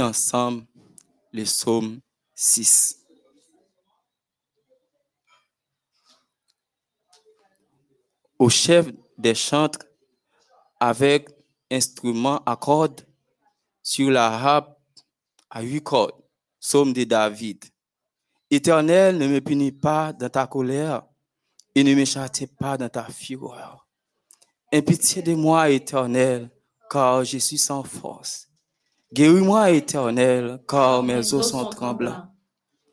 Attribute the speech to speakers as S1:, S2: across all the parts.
S1: ensemble le psaume 6. Au chef des chantres, avec instrument à cordes, sur la harpe à huit cordes, psaume de David. Éternel, ne me punis pas dans ta colère et ne me châtie pas dans ta fureur. Aie pitié de moi, éternel, car je suis sans force. Guéris-moi, éternel, car mes os sont tremblants.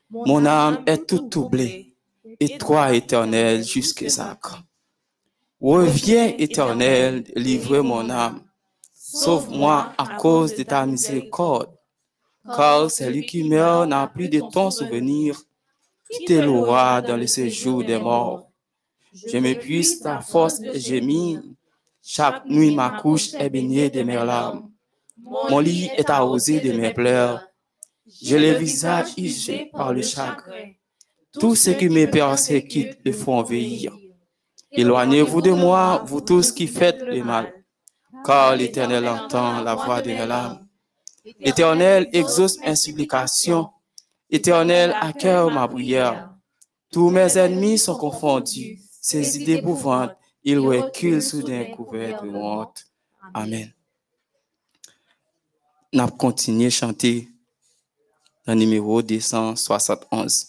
S1: Mon âme est toute troublée, et toi, éternel, jusqu'à quand? Reviens, éternel, livre mon âme. Sauve-moi à cause de ta miséricorde, car celui qui meurt n'a plus de ton souvenir. Te louera dans le séjour des morts? Je m'épuise ta force et gémis. Chaque nuit, ma couche est baignée de mes larmes. Mon lit est arrosé de mes pleurs. J'ai le visage usé par le chagrin. Tous ceux qui me persécutent le font veillir. Éloignez-vous de moi, vous tous qui faites le mal, car l'Éternel entend la voix de mes larmes. L'Éternel exauce mes supplications. Éternel, accueille ma prière. Tous mes ennemis sont confondus. Ces idées épouvantes, ils reculent sous des couverts de honte. Amen. N'a continué à chanter le numéro 271.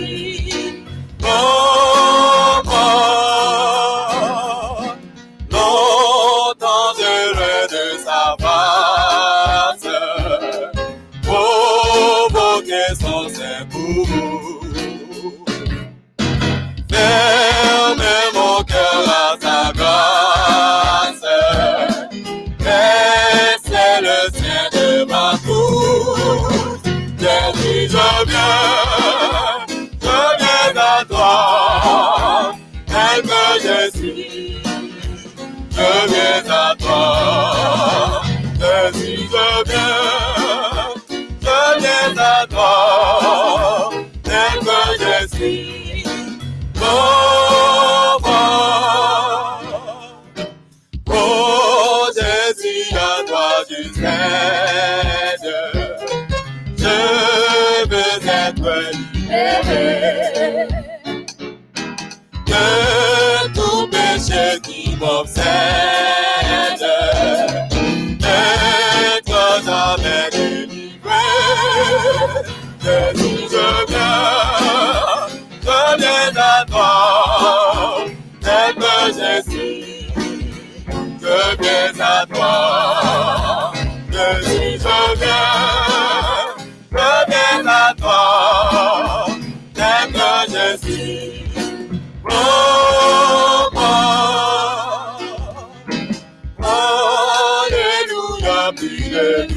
S2: je suis. À toi, Jésus, je viens, je viens à toi, que je suis. Oh, oh, oh, Jésus, à toi tu t'aides. Je veux être libéré de tout péché qui m'obsède. Que je viens à toi, Jésus, je viens, je viens à toi, je suis. Oh, oh, Alléluia, plus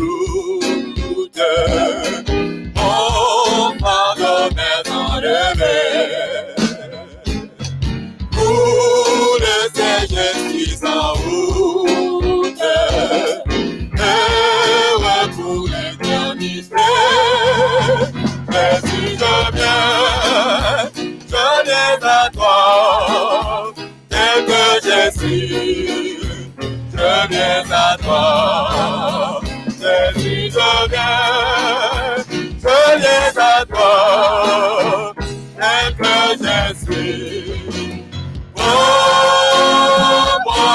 S2: je viens à toi. C'est lui que viens, je viens à toi. Tel que je suis, oh moi.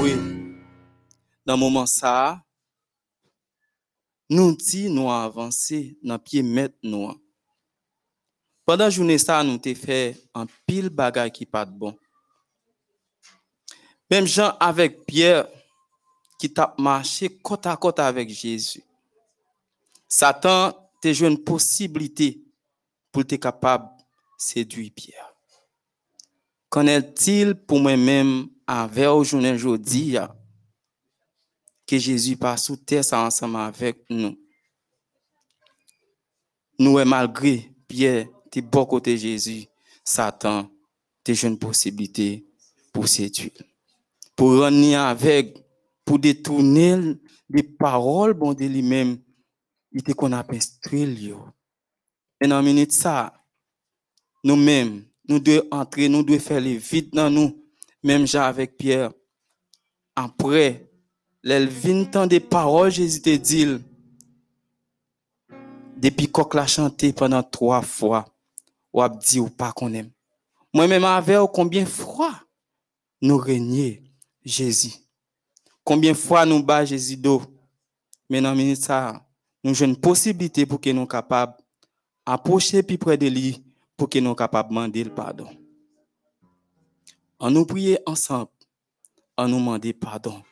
S1: Oui, nan mouman sa, nou ti nou avanse nan piye met nou an. Pendant journée ça, nous t'ai fait un pile bagage qui pas bon. Même Jean avec Pierre qui t'a marché côte à côte avec Jésus. Satan t'a joué une possibilité pour être capable de séduire Pierre. Connaît-il pour moi-même avec aujourd'hui aujourd'hui que Jésus passe sous terre ensemble avec nous? Nous, malgré Pierre, t'es bon côté Jésus, Satan, t'es une possibilité pour séduire. Pour rendre avec, pour détourner les paroles bon de lui-même, il était qu'on a instruit. Et dans une minute ça, nous-mêmes, nous devons entrer, nous devons faire les vides dans nous, même Jean avec Pierre. Après, l'elvin temps des paroles, Jésus te dit, depuis qu'on l'a chanté pendant trois fois, ou a dit ou pas aime. Moi-même, avec combien fois nous régnons Jésus. Combien fois nous bas Jésus d'eau. Mais minute ça, nous avons une possibilité pour que nous soyons capables d'approcher plus près de lui pour que nous soyons capables de demander le pardon. On nous prier ensemble, on nous demander pardon.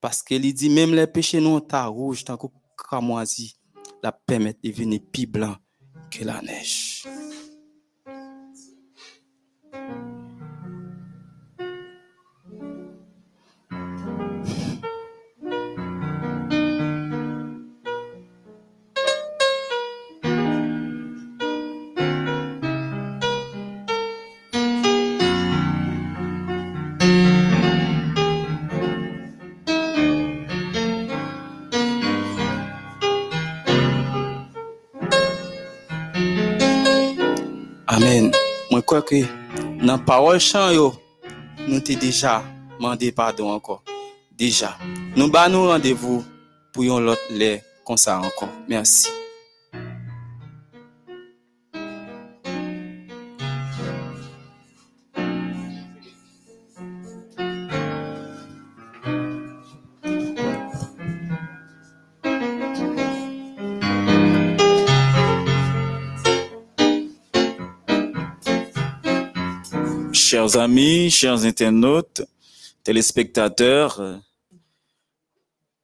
S1: Parce qu'il dit même les péchés nous ta rouge, tant que cramoisi, la permettre de devenir plus blanc que la neige. kwa ke nan parol chan yo, nou te deja mande pardon anko. Deja, nou ba nou randevou pou yon lot le konsa anko. Mersi.
S3: Chers amis, chers internautes, téléspectateurs, euh,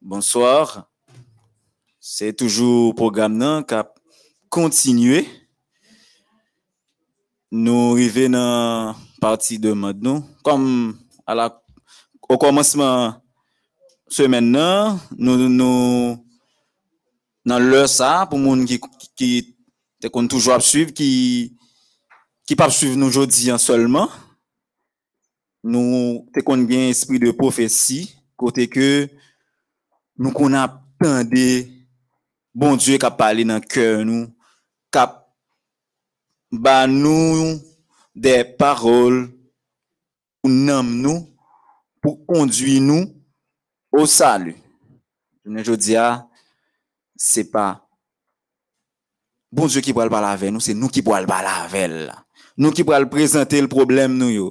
S3: bonsoir. C'est toujours programme qui a continué. Nous arrivons dans partie de maintenant. Comme à la, au commencement semaine nan, nous nous dans l'heure ça pour monde qui qui qui toujours à suivre qui qui pas suivre nous aujourd'hui seulement nou te kon gen espri de profesi, kote ke nou kon ap tende bon Diyo kap pale nan kèr nou, kap ba nou de parol ou nam nou pou kondwi nou ou salu. Jounen jodia, se pa bon Diyo ki pou al bala vel, nou se nou ki pou al bala vel. Nou ki pou al prezante l problem nou yo.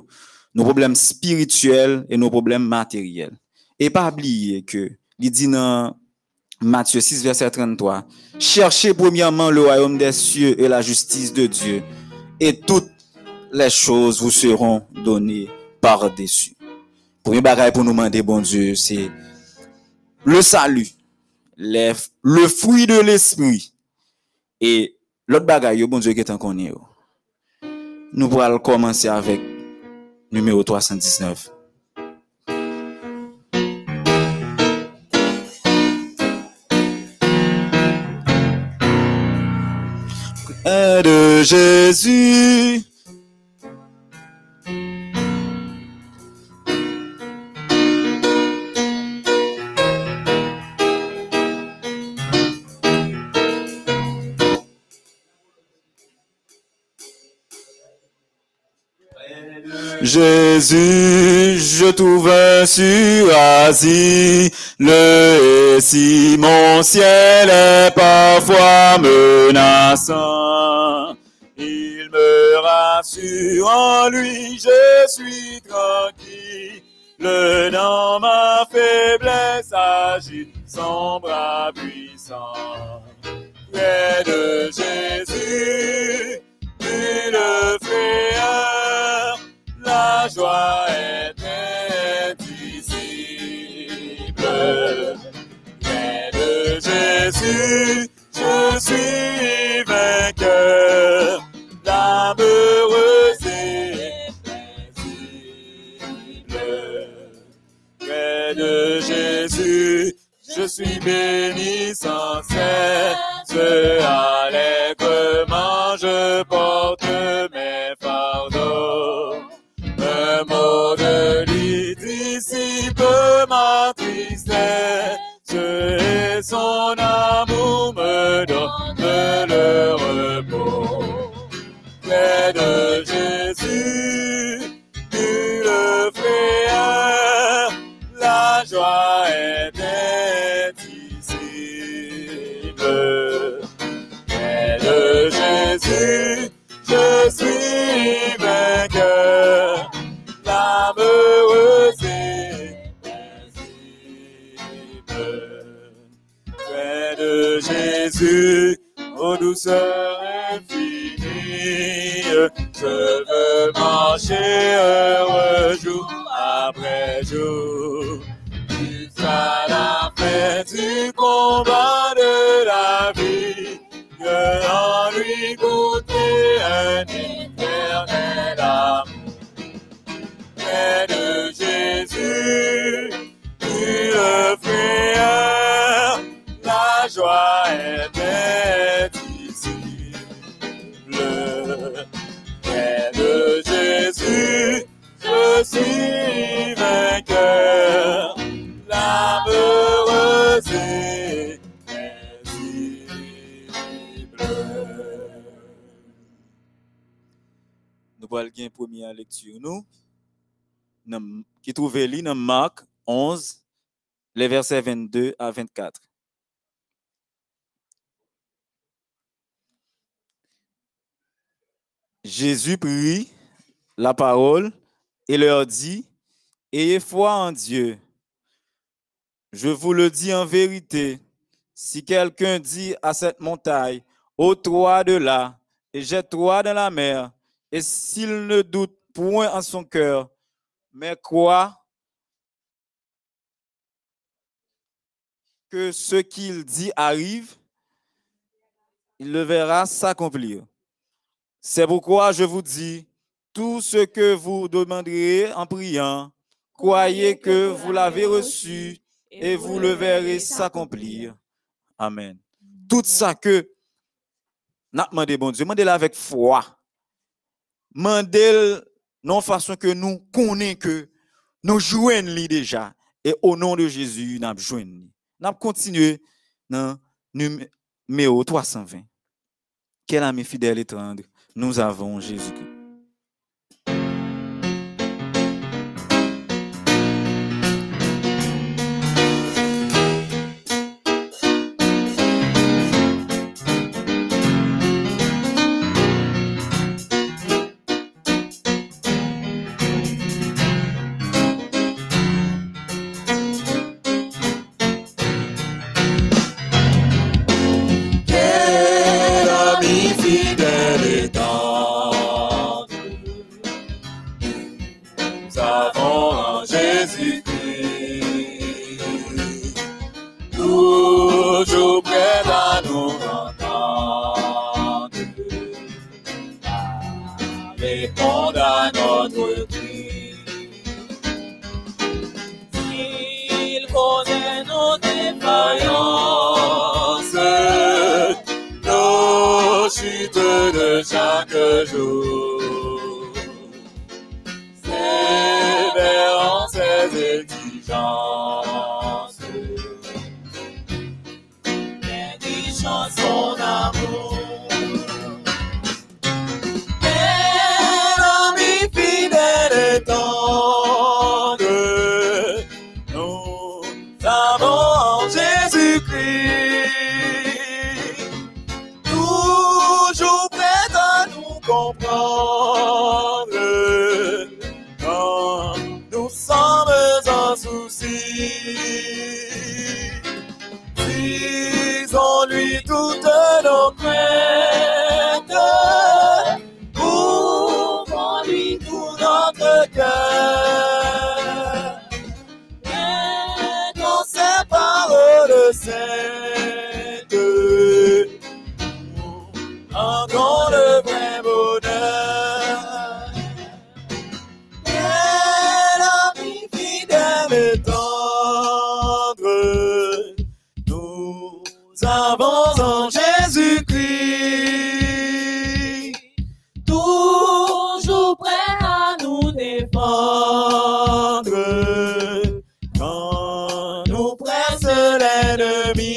S3: Nos problèmes spirituels et nos problèmes matériels. Et pas oublier que, il dit dans Matthieu 6, verset 33, cherchez premièrement le royaume des cieux et la justice de Dieu, et toutes les choses vous seront données par-dessus. Premier bagage pour nous demander, bon Dieu, c'est le salut, le fruit de l'esprit, et l'autre bagage, bon Dieu, qui est en connu. Nous pourrons commencer avec numéro 319. de Jésus. Jésus, je trouve sur Asie, le si mon ciel est parfois menaçant. Il me rassure en lui, je suis tranquille. Le dans ma faiblesse
S2: agit son bras puissant. Près de Jésus, une frayeur, la joie est indicible. Près de Jésus, je suis vainqueur, l'âme heureuse et paisible. Près de Jésus, je suis béni sans cesse, allègrement je porte mes fardeaux. Un mot de lui dissipe ma tristesse, et son amour me donne le repos. Près de Jésus, le frayeur, la joie est indicible. Près de Jésus, je suis Jésus, ô douceur infinie, je veux marcher heureux jour après jour. Est indicible. Près de Jésus, je suis vainqueur, l'âme heureuse et paisible.
S3: Nous allons une première lecture, nous, qui trouve li dans Marc 11, les versets 22 à 24. Jésus prit la parole et leur dit, Ayez foi en Dieu. Je vous le dis en vérité, si quelqu'un dit à cette montagne, ôte-toi de là et jette-toi dans la mer, et s'il ne doute point en son cœur, mais croit que ce qu'il dit arrive, il le verra s'accomplir. C'est pourquoi je vous dis, tout ce que vous demanderez en priant, croyez que vous l'avez reçu et vous le verrez s'accomplir. Amen. Tout ça que n'a demandé bon Dieu, demandez avec foi. Demandez non façon que nous connaissons que nous lui déjà et au nom de Jésus nous jouons. Nous continuer dans numéro 320. Quel ami fidèle et tendre nous avons Jésus-Christ.
S2: Quand nous presse l'ennemi.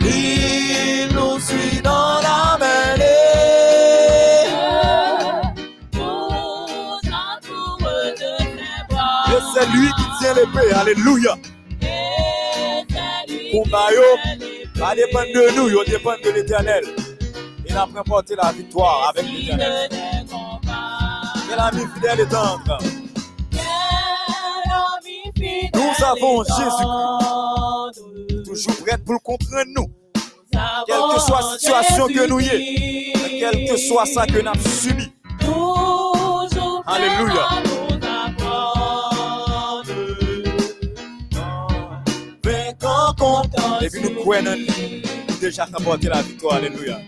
S2: Il nous suit dans la mêlée. Et c'est lui qui tient l'épée. Alléluia. Combat pas dépendre de nous, yo dépend de l'éternel. Il a remporté la victoire avec l'éternel. Quel ami fidèle et tendre. Nous avons Jésus-Christ, toujours prêt pour le comprendre nous. Quelle que soit la situation que nous y est, quel que soit ça que nous avons subi. Alléluia. Et puis nous croyons. Déjà remporté la victoire. Alléluia.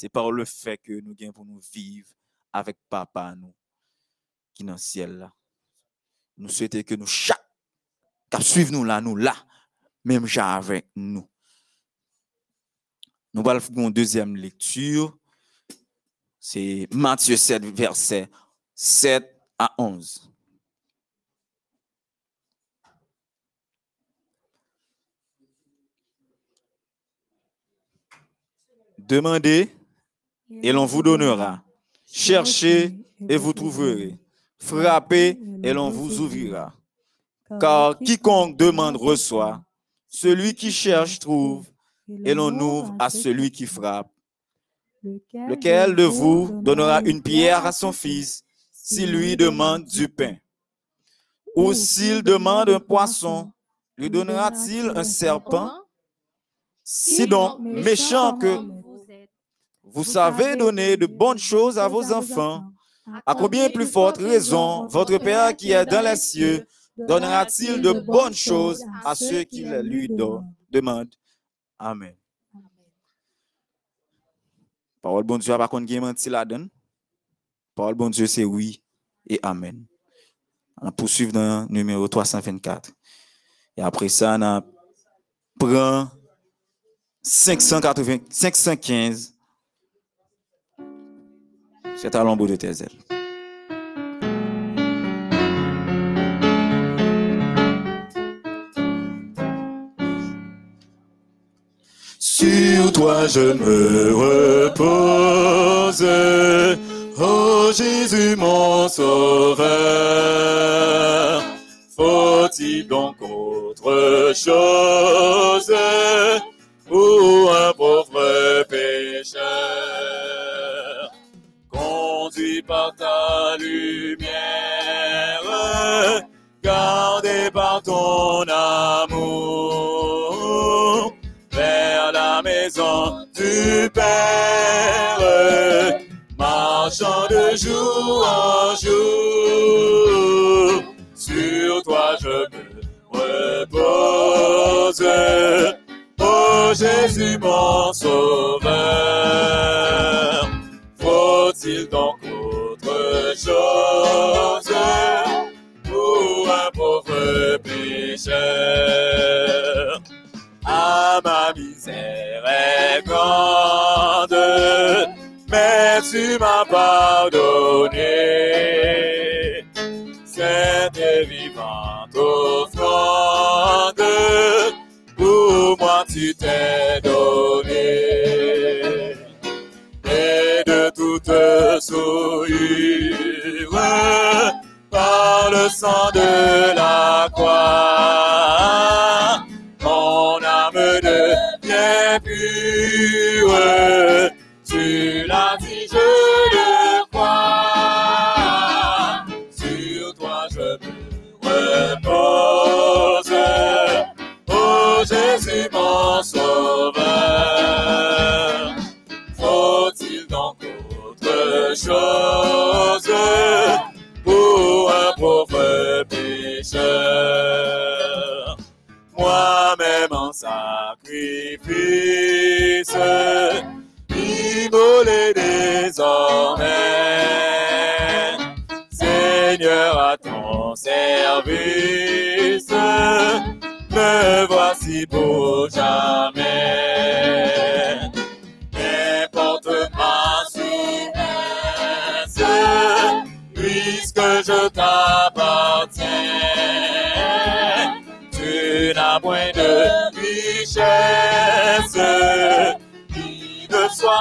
S3: C'est par le fait que nous gagnons pour nous vivre avec papa nous, qui est dans le ciel là. Nous souhaitons que nous, chaque, qui nous là, nous là, même avec nous. Nous allons faire une deuxième lecture. C'est Matthieu 7, verset 7 à 11. Demandez et l'on vous donnera. Cherchez et vous trouverez. Frappez et l'on vous ouvrira. Car quiconque demande reçoit. Celui qui cherche trouve. Et l'on ouvre à celui qui frappe. Lequel de vous donnera une pierre à son fils s'il lui demande du pain? Ou s'il demande un poisson, lui donnera-t-il un serpent? Si donc méchant que vous savez donner de bonnes choses à vos enfants, à combien plus forte raison votre Père qui est dans les cieux donnera-t-il de bonnes choses à ceux qui lui demandent? Amen. Parole bon Dieu, par contre, qui menti la donne. Parole bon Dieu, c'est oui et Amen. On poursuit dans le numéro 324. Et après ça, on prend 580, 515. C'est à l'ombre de tes ailes.
S2: Sur toi je me repose, oh Jésus mon sauveur. Faut-il donc autre chose? Pour un pauvre pécheur? Ta lumière, gardé par ton tu m'as pardonné. Cette vivante offrande, pour moi tu t'es donné. Et de toute souillure, par le sang de la sacrifice, immolé désormais. Seigneur, à ton service, me voici pour jamais. N'importe ma souffrance, puisque je t'appartiens, tu n'as point de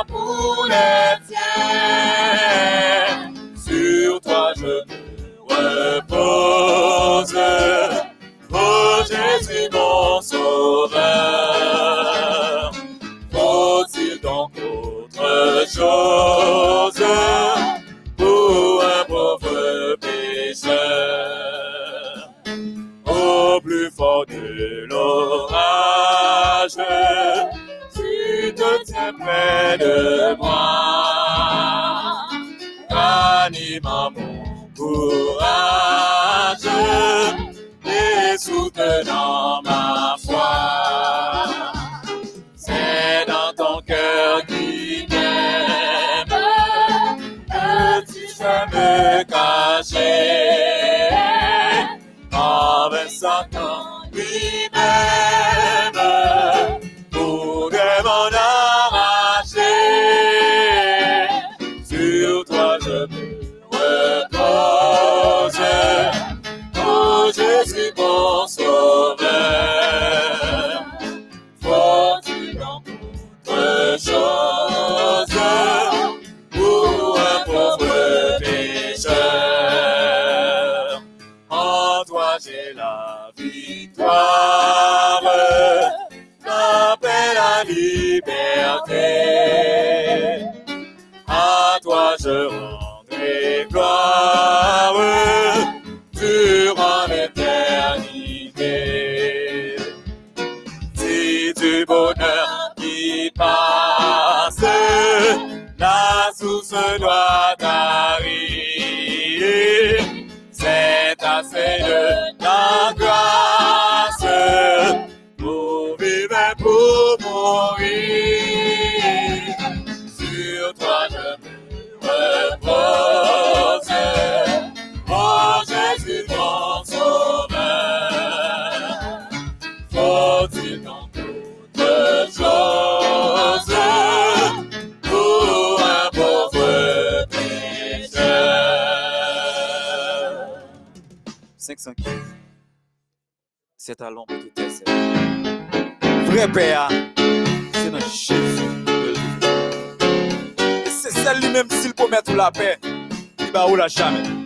S2: pour les tiens. Sur toi je me repose, de moi. Ranime mon courage et soutenant ma foi. C'est dans ton cœur qui t'aime que tu sais me cacher. Avec Satan lui-même À toi je rendrai gloire durant l'éternité. Si du bonheur qui passe, la source doit arriver. C'est assez de 515. C'est à l'ombre de tes. Vrai Père, c'est dans Jésus c'est celle lui-même s'il promet la paix, il va où la jamais.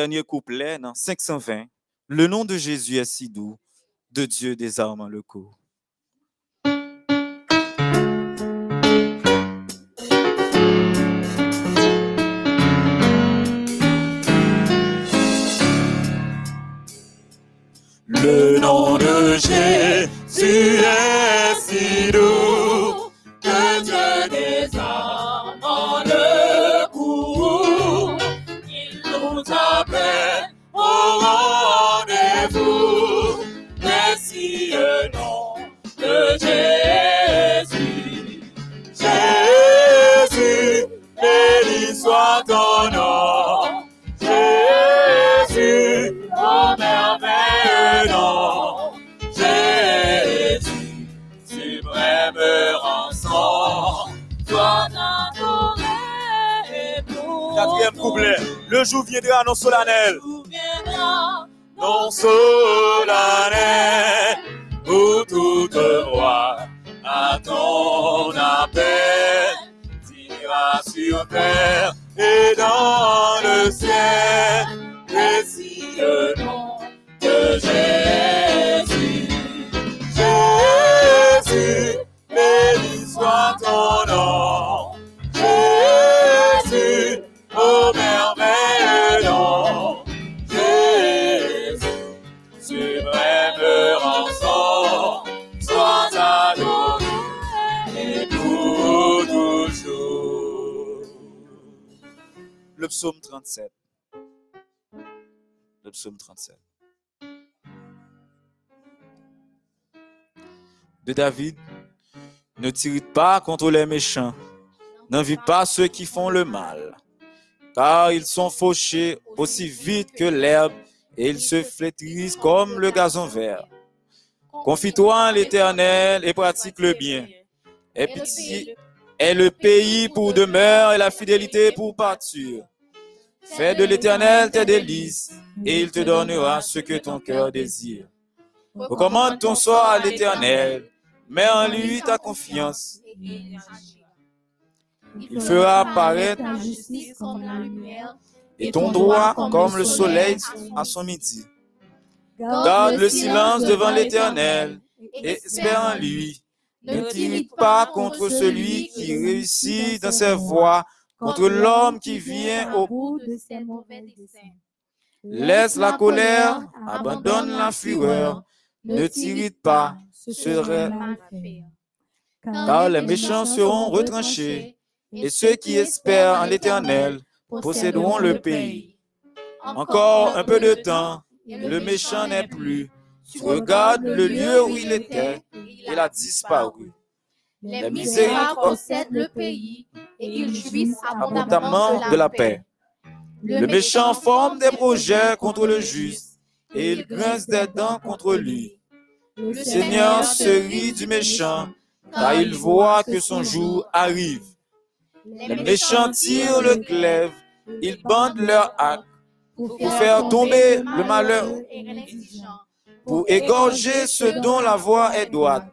S3: Dernier couplet dans 520. Le nom de Jésus est si doux, de Dieu désarmant le cours.
S2: Le nom de Jésus est si doux Le
S3: jour viendra non solennel.
S2: Non solennel, où toute voix à ton appel dira sur terre et dans le ciel, précieux
S3: 37. Le psaume 37. De David, ne t'irrite pas contre les méchants, n'envie pas ceux qui font le mal, car ils sont fauchés aussi vite que l'herbe et ils se flétrissent comme le gazon vert. Confie-toi en l'Éternel et pratique le bien. Et le pays pour demeure et la fidélité pour pâture. Fais de l'Éternel tes délices et il te donnera ce que ton cœur désire. Recommande ton sort à l'Éternel, mets en lui ta confiance. Il fera apparaître
S4: ta justice comme la lumière
S3: et ton droit comme le soleil à son midi. Garde le silence devant l'Éternel et espère en lui. Ne t'irrite pas contre celui qui réussit dans ses voies, contre l'homme qui vient au
S4: bout de ses mauvais desseins.
S3: Laisse la colère, abandonne la fureur, ne t'irrite pas, ce serait car les méchants seront retranchés, et ceux qui espèrent en l'Éternel posséderont le pays. Encore un peu de temps, le méchant n'est plus. Tu regardes le lieu où il était, il a disparu.
S4: Les
S3: Les
S4: misérables possèdent le pays et ils jouissent
S3: abondamment de la paix. Le méchant forme des projets contre le juste, et il grince des dents contre lui.
S4: Le
S3: Seigneur se rit du méchant, car il voit que son jour arrive. Les méchants tirent le glaive, ils bandent leur arc
S4: pour
S3: faire tomber le malheur. pour égorger ceux dont la voie est droite.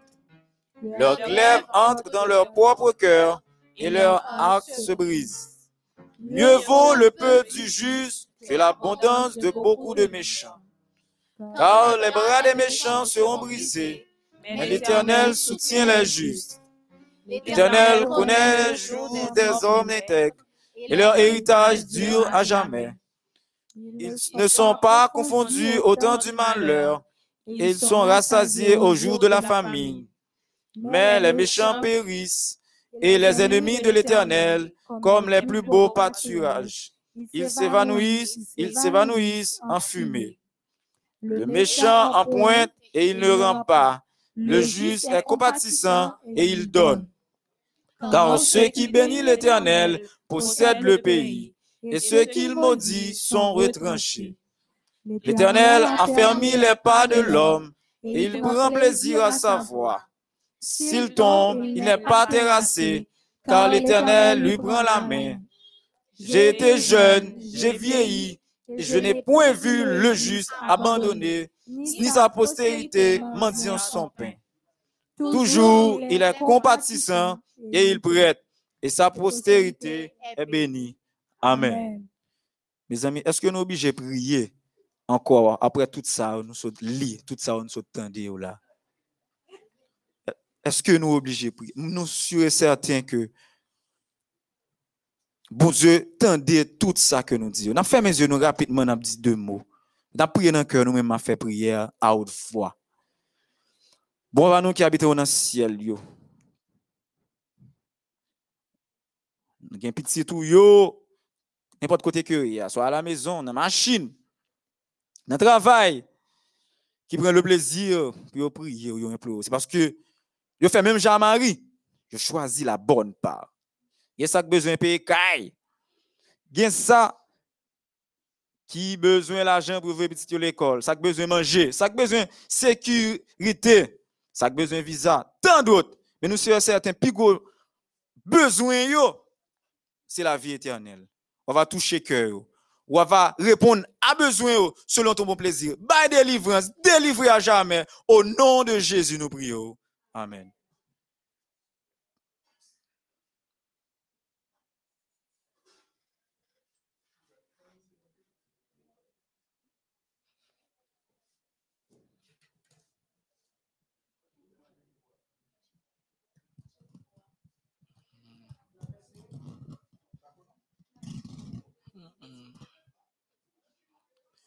S3: Leurs glaives entrent dans leur propre cœur et leur arc se brise. Mieux vaut le peu du juste que l'abondance de beaucoup de méchants. Car les bras des méchants seront brisés, mais l'Éternel soutient les justes. L'Éternel connaît les jours des hommes intègres, et leur héritage dure à jamais. Ils ne sont pas confondus au temps du malheur, et ils sont rassasiés au jour de la famine. Mais les méchants périssent, et les ennemis de l'Éternel, comme les plus beaux pâturages. Ils s'évanouissent, ils s'évanouissent en fumée. Le méchant en pointe et il ne rend pas. Le juste est compatissant et il donne. Car ceux qui bénissent l'Éternel possèdent le pays, et ceux qu'il maudit sont retranchés. L'Éternel a fermé les pas de l'homme, et il prend plaisir à sa voix. S'il tombe, il n'est pas terrassé, car l'Éternel lui prend la main. J'ai été jeune, j'ai vieilli, et je n'ai point vu le juste abandonné, ni sa postérité mendiant son pain. Toujours, il est compatissant et il prête, et sa postérité est bénie. Amen. Mes amis, est-ce que nous sommes obligés de prier encore après tout ça, nous sommes lire, tout ça, nous sommes tendus là? Est-ce que nous obligés de prier? Nous sommes certains que bon Dieu tout ça que nous disons. On a fait mes yeux nous rapidement, a dit deux mots. A prié dans le cœur, nous-mêmes, on fait prière à haute voix. Bon, va nous qui habitons dans le ciel, yo. Nous avons petit tout, yo. N'importe côté que soit à la maison, dans la machine, dans le travail, qui prend le plaisir pour prier, yo implorer. C'est parce que yo fait même Jean-Marie, je choisis la bonne part. Il y a ça qui besoin de payer caille. Il y a ça qui besoin l'argent pour ouvrir petit l'école, ça qui besoin de manger, ça qui besoin de sécurité, ça qui besoin visa, tant d'autres. Mais nous sommes certains plus gros besoin yo, c'est la vie éternelle. On va toucher cœur. On va répondre à besoin selon ton bon plaisir. By délivrance, délivrer à jamais. Au nom de Jésus, nous prions. Amen.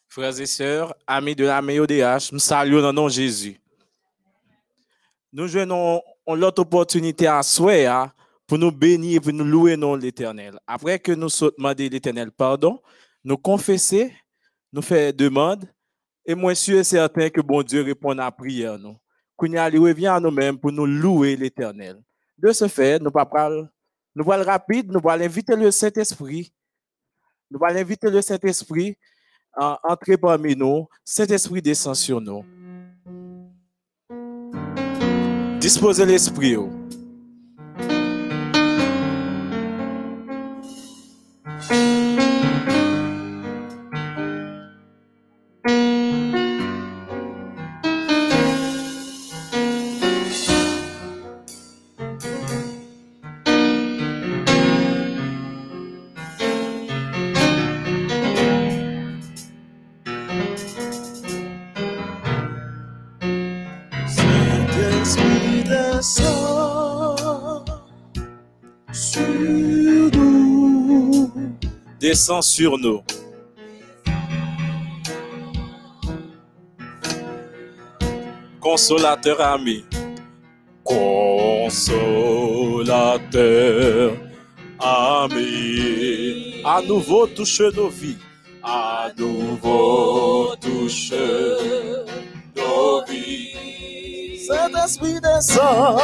S5: Frères et sœurs, amis de la MEODH, nous saluons dans le nom de Jésus. Nous jouons l'autre opportunité à souhait hein, pour nous bénir et pour nous louer de l'Éternel. Après que nous demandé l'Éternel pardon, nous confesser, nous faire demande, et moi je suis certain que bon Dieu répond à la prière. Nous. Qu'on revient à nous-mêmes pour nous louer l'Éternel. De ce fait, nous allons nous rapide, nous allons inviter le Saint-Esprit. Nous allons inviter le Saint-Esprit à entrer parmi nous. Saint-Esprit descend sur nous. Disposez l'esprit. oh. Descend sur nous. Consolateur ami. Consolateur ami. À nouveau touche nos vies. À nouveau touche nos vies. Saint-Esprit descend.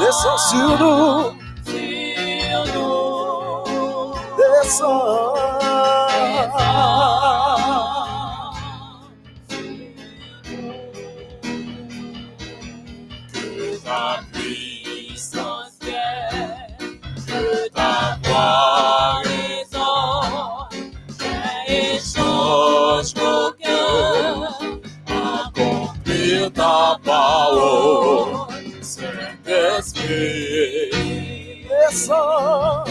S5: Descend sur nous. Que ta puissance vienne, que ta gloire résonne, et change nos cœurs. sur ta parole, Saint-Esprit.
S4: Descends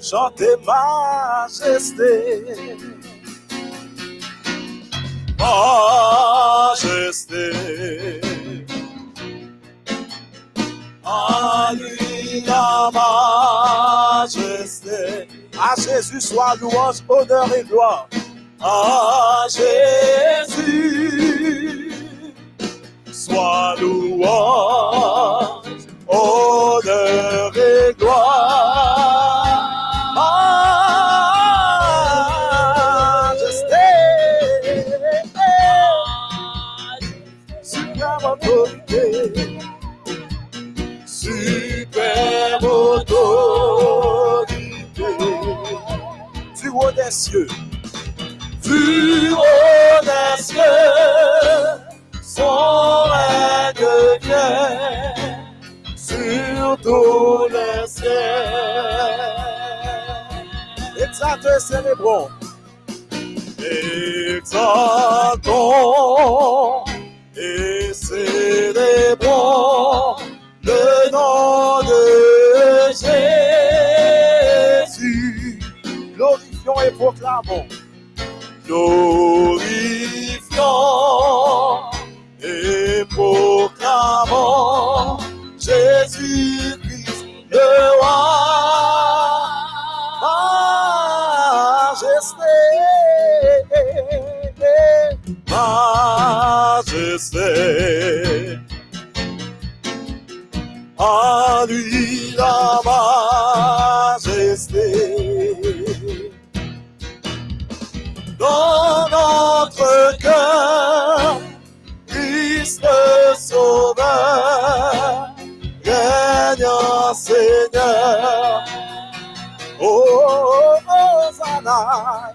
S4: Chantez majesté.
S5: majesté. À majesté,
S4: À Jésus soit louange, honneur et gloire.
S5: à Jésus, sois louange, honneur et gloire.
S4: Majesté, suprême autorité,
S5: Superbe autorité,
S4: du haut des cieux,
S5: du haut des cieux, tous les cieux.
S4: exaltez, célébrons.
S5: Exaltons et célébrons le nom de Jésus.
S4: Glorifions et proclamons.
S5: Glorifions et proclamons Jésus-Christ le roi.
S4: Majesté,
S5: majesté. À lui la majesté. Dans Seigneur.
S4: oh, oh, Hosanna,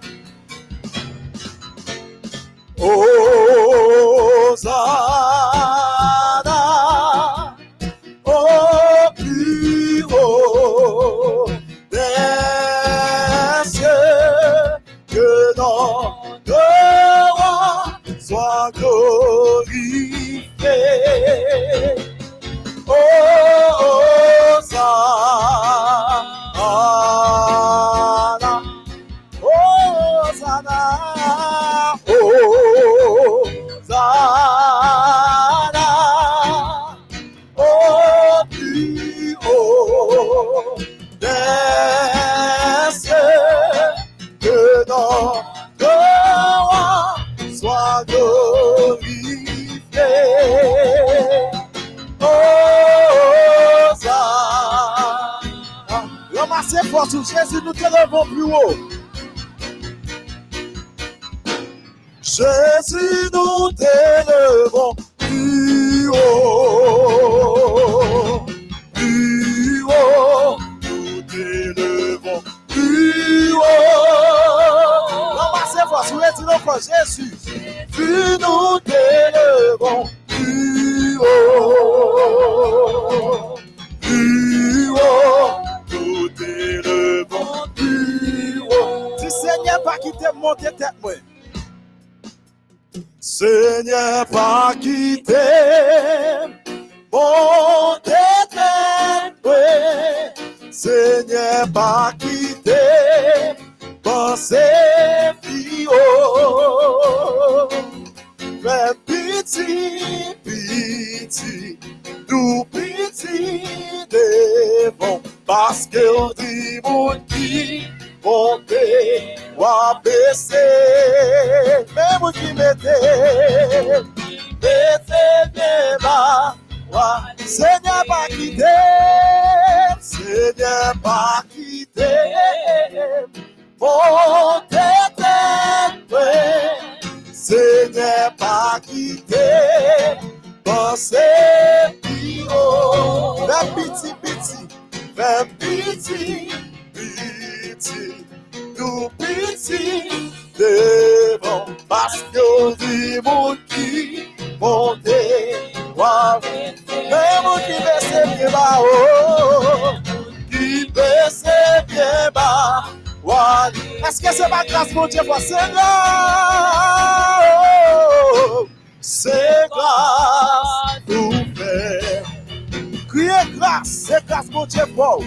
S5: Hosanna, au plus haut des cieux, que notre roi soit glorifié. Oh,
S4: fort sur Jésus, nous te plus haut.
S5: Jésus, nous t'élevons plus haut, plus haut, nous t'élevons plus haut.
S4: Ramassez sur les encore Jésus.
S5: Plus nous t'élevons plus haut, plus haut,
S4: Seigneur pas quitter monter tête.
S5: Seigneur, pas quitter mon tête, Seigneur, pas quitter pensée fio. Fais pitié, pitié, tout pitié devant, parce que on dit mon baisser, même qui mettez, mettez bien bas, ouah, Seigneur pas quitter, Seigneur pas quitter, mon tête, Seigneur pas quitter, pensez pio,
S4: Fais pitié, pitié.
S5: Fais pitié, pitié, Piti, do Piti, devam pastor de Muki, Monteiro Ave, vemos que percebeba, oh, que percebeba, o ali, esquece a casa, bom dia, você não, Secas do pé, cria graça, secas, bom dia, bom,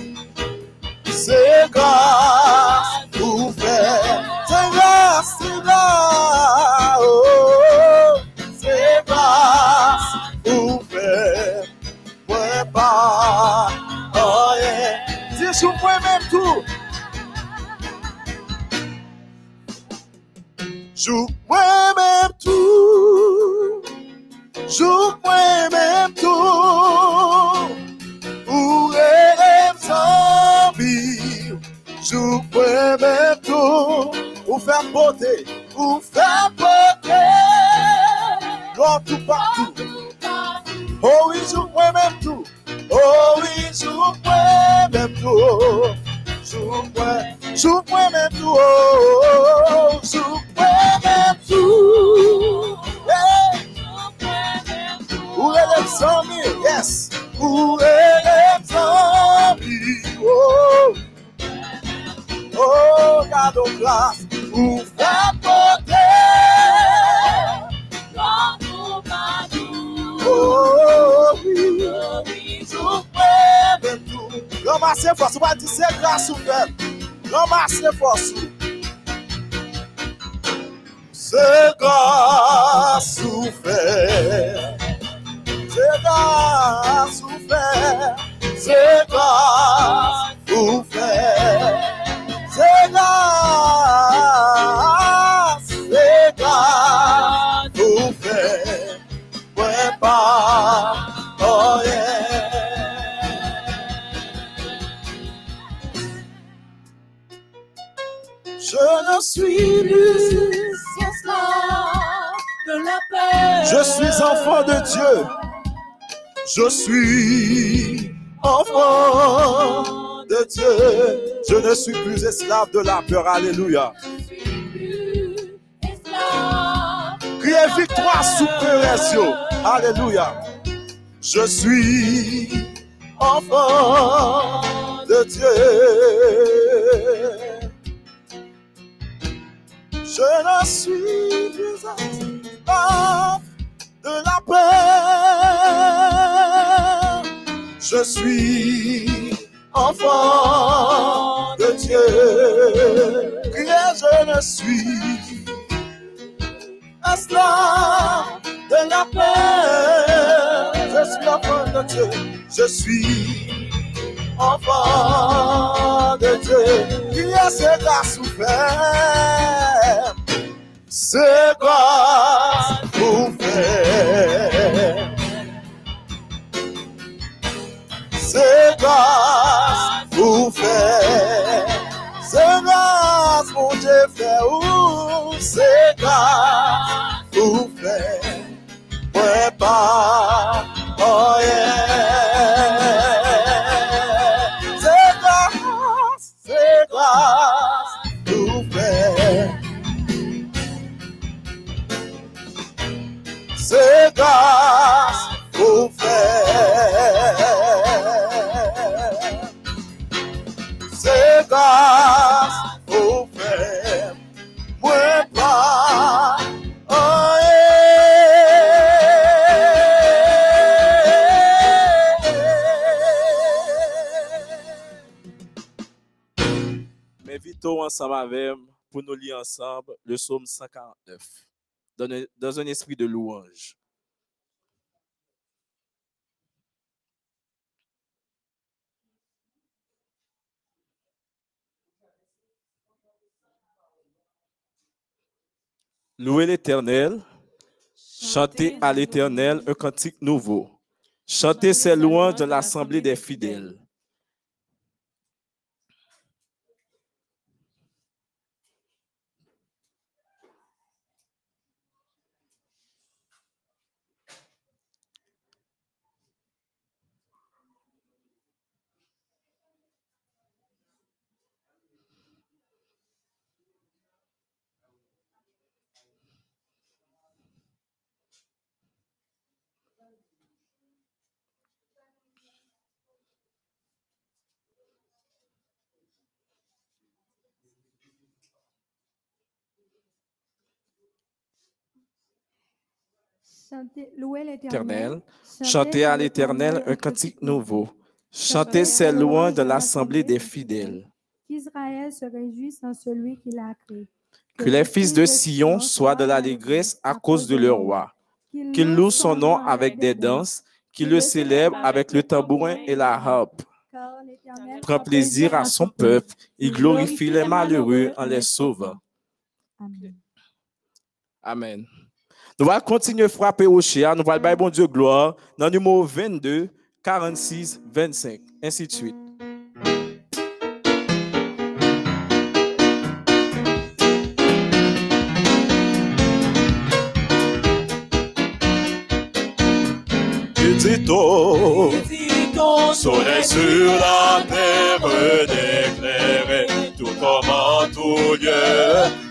S5: Secas. ne suis plus esclave de la peur. Alléluia. Criez victoire sous Pérezio. Alléluia. Je suis enfant le psaume 149, dans un, dans un esprit de louange. Louez l'Éternel, chantez à l'Éternel un cantique nouveau, chantez ses louanges de l'assemblée des fidèles.
S6: l'Éternel.
S5: Chantez à l'Éternel un cantique nouveau. Chantez ses louanges de l'assemblée des fidèles.
S6: Qu'Israël se réjouisse en celui qui l'a créé.
S5: Que les fils de Sion soient de l'allégresse à cause de leur roi. Qu'ils louent son nom avec des danses, qu'ils le célèbrent avec le tambourin et la harpe. Prend plaisir à son peuple, il glorifie les malheureux en les sauvant.
S6: Amen.
S5: Amen. Nous allons continuer à frapper au chien. Nous allons bon Dieu gloire dans le numéro 22, 46, 25, ainsi de suite.
S2: Soleil sur la terre d'éclairer tout comme en tout lieu.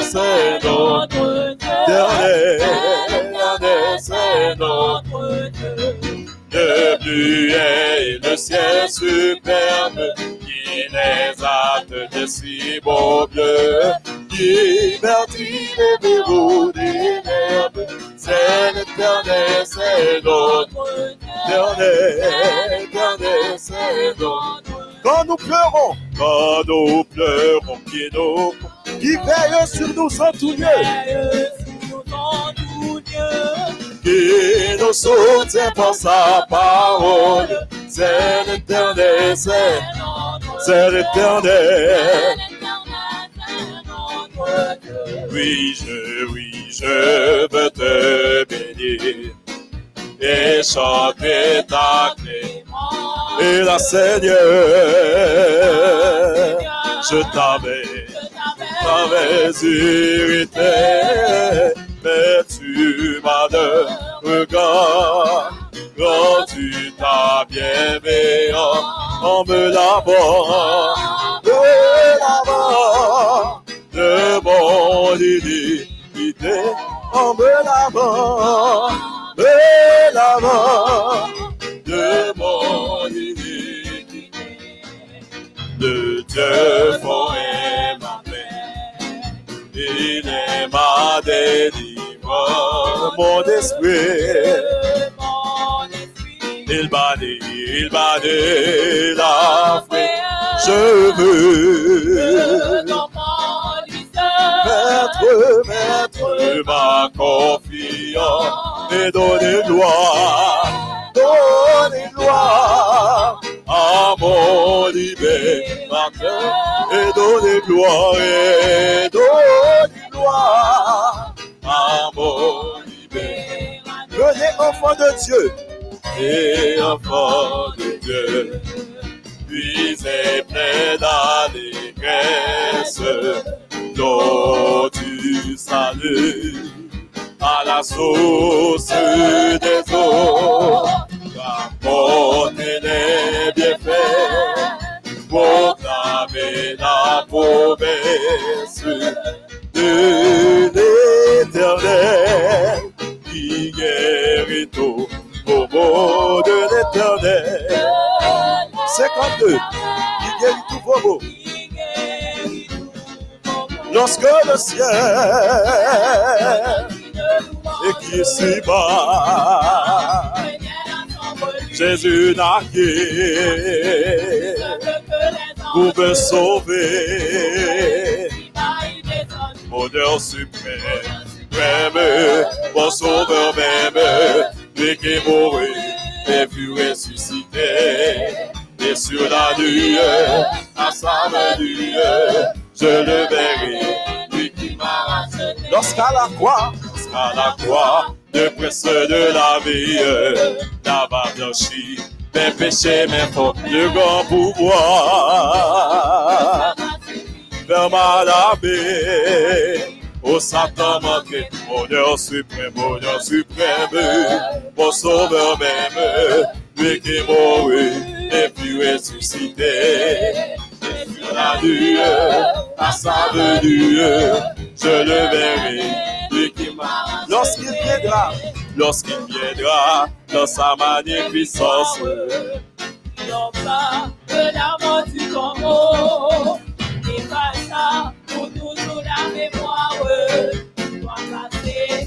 S2: C'est notre Dieu. L'éternel, c'est notre Dieu. Le buet et le ciel superbe, qui les hâte de si beaux bleus, qui vertit les verrous des herbes, c'est l'éternel, c'est notre Éternel, éternel, c'est notre quand nous pleurons, quand nous pleurons, qui nous, qui veille sur nous en tout lieu, qui nous soutient par sa parole, c'est l'éternel, c'est, c'est l'éternel. Oui, je, oui, je veux te bénir et chanter ta clé. Et la Seigneur, je t'avais, t'avais irrité, mais tu m'as de regard rendu ta bienveillance en me lavant, me lavant de mon iniquité, en me lavant, me lavant de mon iniquité. De ma paix, il est ma délivrance, mon esprit. Il m'a dit, il m'a dit la je veux mettre, mettre ma confiance et donner gloire, donner gloire à mon libérateur et donner gloire et donner gloire. À mon libérateur. Venez enfant de Dieu. Et enfant de Dieu. Puis est plein d'allégresse, dont tu salues à la source des eaux, promesse de l'éternel, qui guérit au mot de l'éternel. 52, il guérit tout maux. Lorsque le ciel est qui est si bas, Jésus naquit pour me sauver. Dieu suprême, même, mon sauveur même, lui qui est mort et fut ressuscité. Et sur la lueur, à sa lueur, je le verrai, lui qui m'a racheté. Lorsqu'à la croix, lorsqu'à la croix, de presse de la vie, là-bas blanchi, mes péchés, mes fautes, le grand pouvoir, vers ma laver. Au Satan manqué, bonheur suprême, bonheur suprême, mon sauveur même, lui qui mort et puis ressuscité. Et sur la lueur, à sa venue, je le verrai, lui qui m'a. Lorsqu'il viendra, lorsqu'il viendra, dans sa magnificence,
S4: mort du pour toujours la mémoire.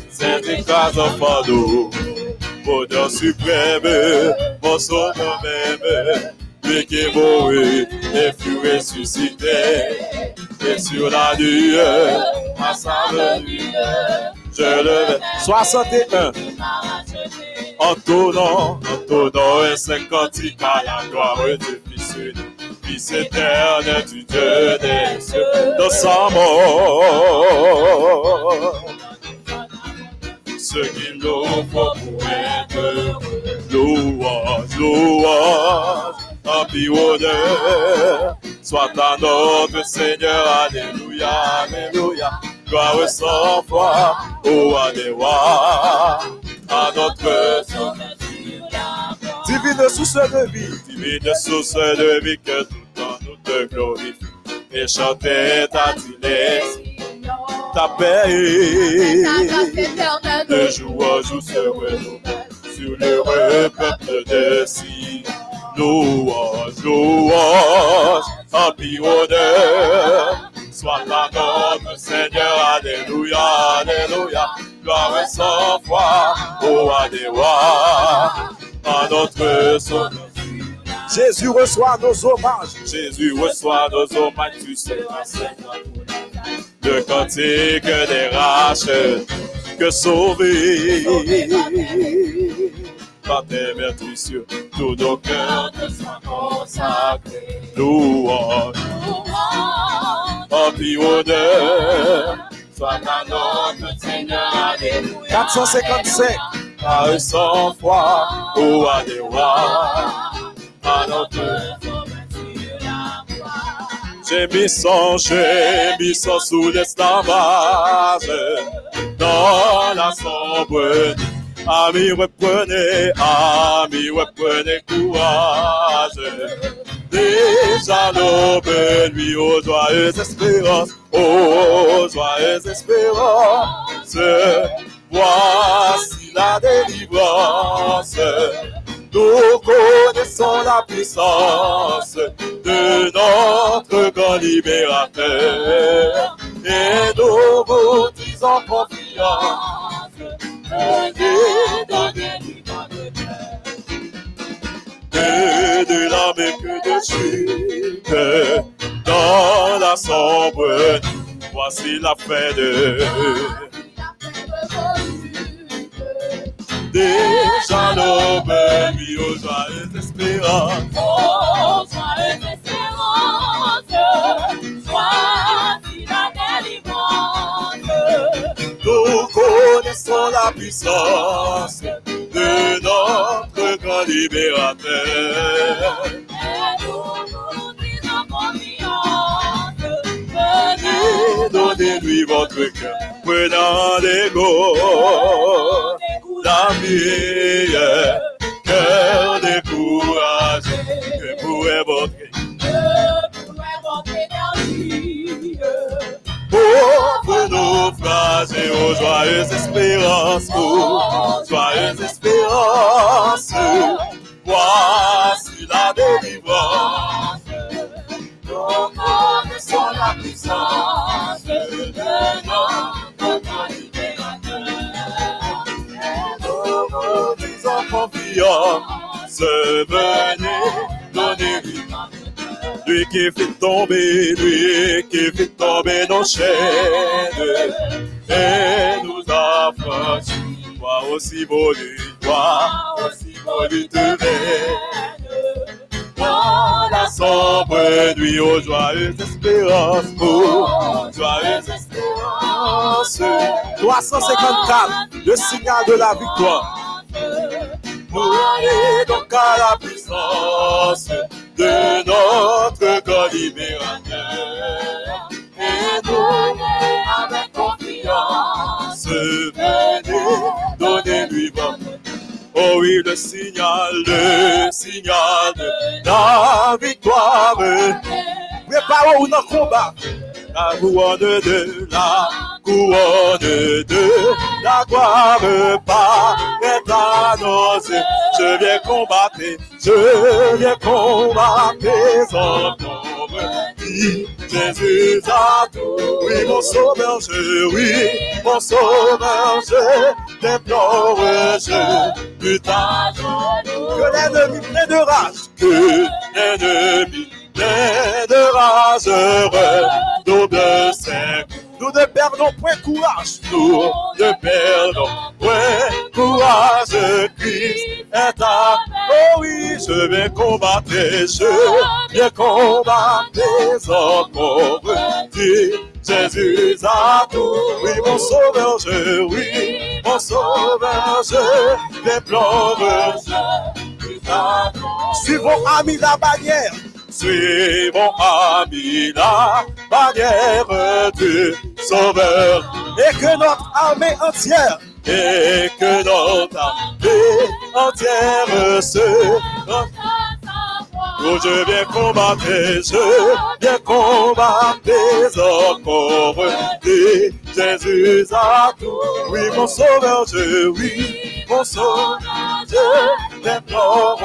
S4: Cet
S2: état en fado, bonheur suprême, mon sonneur même, lui qui est mouru et fut ressuscité, et sur la nuit, ma salle je le vais. 61. En tournant, en tournant, et 50 à la gloire du Fils. Fils éternel du Dieu des cieux, dans sa mort. Ce qu'il nous faut pour être heureux. louange, louange, un honneur, soit à notre Seigneur, Alléluia, Alléluia. Gloire sans foi, des rois, à notre Sauveur. Divine source de vie, divine source de vie, que nous te glorifie. Et chanter ta dilesse, ta paix, de jour en jour se renouvelle sur l'heureux peuple de Sion. Louange, louange, en honneur, soit à notre Seigneur, Alléluia, Alléluia, gloire sans foi, ô rois, à notre Sauveur.
S5: Jésus reçoit nos hommages.
S2: Jésus reçoit nos hommages, tu seras Seigneur. Le cantique des raches que sauvé. Par tes vertus tous nos cœurs consacrés. Louange, en honneur, soit à notre Seigneur, Alléluia.
S5: 455.
S2: Par sans foi, ô à des rois, mis son sous l'esclavage, dans la sombre nuit. Amis, reprenez, amis, reprenez courage. Déjà l'aube nuit aux joyeuses espérances, aux joyeuses espérances. Voici la délivrance. Nous connaissons la puissance de notre grand libérateur et nous vous disons confiance. Venez donner que de l'âme que de chute dans la sombre. Voici la fin de Déjà l'aube lui aux joyeuses espérances.
S4: Oh, joyeuse espérance, voici la délivrance.
S2: Nous connaissons la puissance de notre grand libérateur.
S4: Et nous nous disons confiance. Venez
S2: Et donnez-lui votre cœur, prenant l'ego, la meilleure, cœur découragé, que pourrait votre Pauvres naufragés aux joyeuses espérances, aux joyeuses espérances. Voici la délivrance. Nous connaissons la puissance de notre confiance, venez, donnez-lui lui qui fait tomber, lui qui fait tomber nos chaînes et nous affranchit. Toi aussi volu, toi aussi volu te Dans la sombre nuit aux joyeuses espérances, aux joyeuses espérances.
S5: 354. Le signal de la victoire.
S2: Mourez donc à la puissance de notre grand libérateur. Et donnez avec confiance, venez, donnez-lui votre. Oh oui, le signal, le signal de la victoire.
S5: Préparons-nous dans le combat.
S2: La couronne de la couronne de la gloire pas est annoncée. Je viens combattre, je viens combattre tomber.
S5: dit Jésus a tout. Oui, mon sauveur, je, oui, mon sauveur, je déplore, je putain. Que l'ennemi plein de rage, que l'ennemi de rage, double cinq. Nous ne perdons point courage, nous ne perdons point courage, Christ est à Oh oui, je vais combattre, je vais combattre encore. Jésus a tout. Oui, mon sauveur, je, oui, mon sauveur, je déplore. Suivons, ami, la bannière. Suivons, ami, la bannière du Sauveur. Et que notre armée entière, et que notre armée entière se où je viens combattre, je viens combattre encore. Et Jésus a tout. Oui, mon sauveur, je, oui, mon sauveur, je déplore,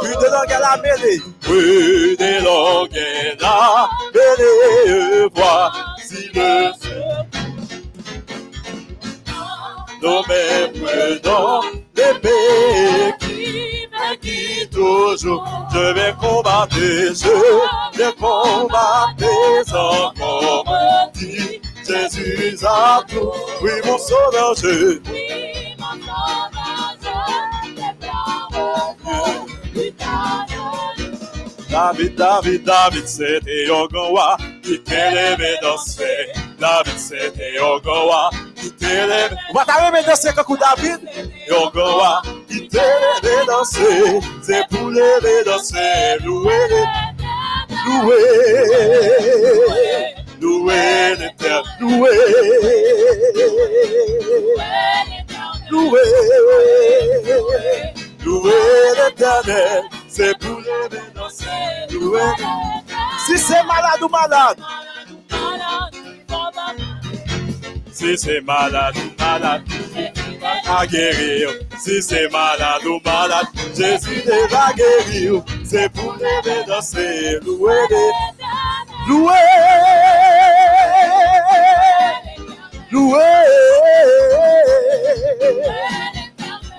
S5: plus de langue à la mêlée, plus de langue à la mêlée, voici le nos mêmes dans l'épée qui qui toujours. Je vais combattre, je vais combattre encore. Jésus a tout, oui mon sauveur, je David, David, David, c'était Yogowa, qui t'élevait danser. David, c'était Yogowa, qui t'élevait. On va t'arriver danser comme David. Yogowa, qui t'élevait danser. C'est pour lever danser, louer, louer, louer l'éternel, louer, louer, louer l'éternel. C'est pour lever danser. Si c'est malade ou malade, si c'est malade ou malade, à guérir. Si c'est malade ou malade, Jésus va guérir. C'est pour lever danser, louer, louer, louer,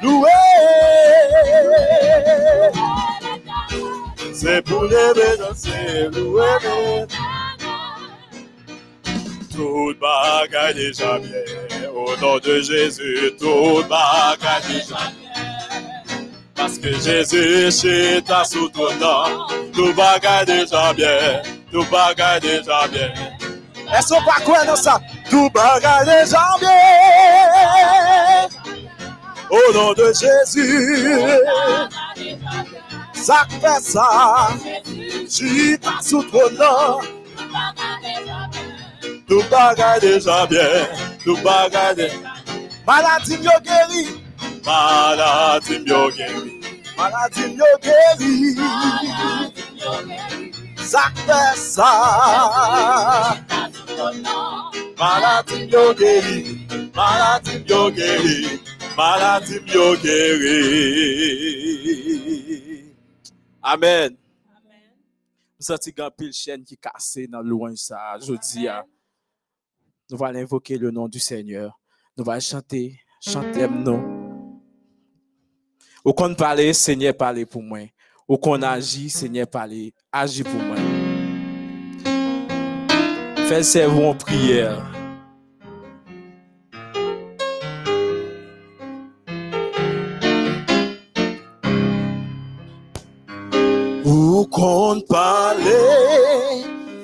S5: louer. C'est pour lever danser, louer. Tout bagaille déjà bien. Au nom de Jésus, tout bagaille déjà bien. Parce que Jésus, c'est ta sous ton nom. Tout bagaille déjà bien. Tout bagaille déjà bien. Est-ce pas quoi dans ça? Tout bagaille déjà bien. Au nom de Jésus. Sak fè sa, jita sou tron nan, nou bagay deja byen, nou bagay deja byen. Maladim yo geri, maladim yo geri, maladim yo geri. Sak fè sa, maladim yo geri, maladim yo geri, maladim yo geri. Amen. Nous senti grand pile chaîne qui cassé dans loin ça. Je dis, nous allons invoquer le nom du Seigneur. Nous allons chanter, chanter nous. Ou qu'on parle, Seigneur parle pour moi. Ou qu'on agit, Seigneur parle, agit pour moi. Fais servons en prière. Ou qu'on parle,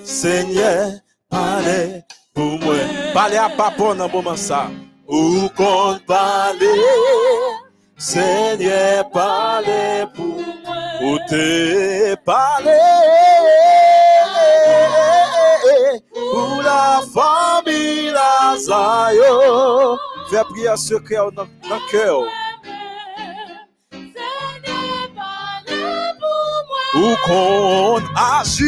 S5: Seigneur parle pour moi. Parle à papa dans moment ça. Ou qu'on parle, Seigneur parle pour moi. Ou te parle pour la famille Lazayo. Fais prière secrète dans le cœur. o con agir.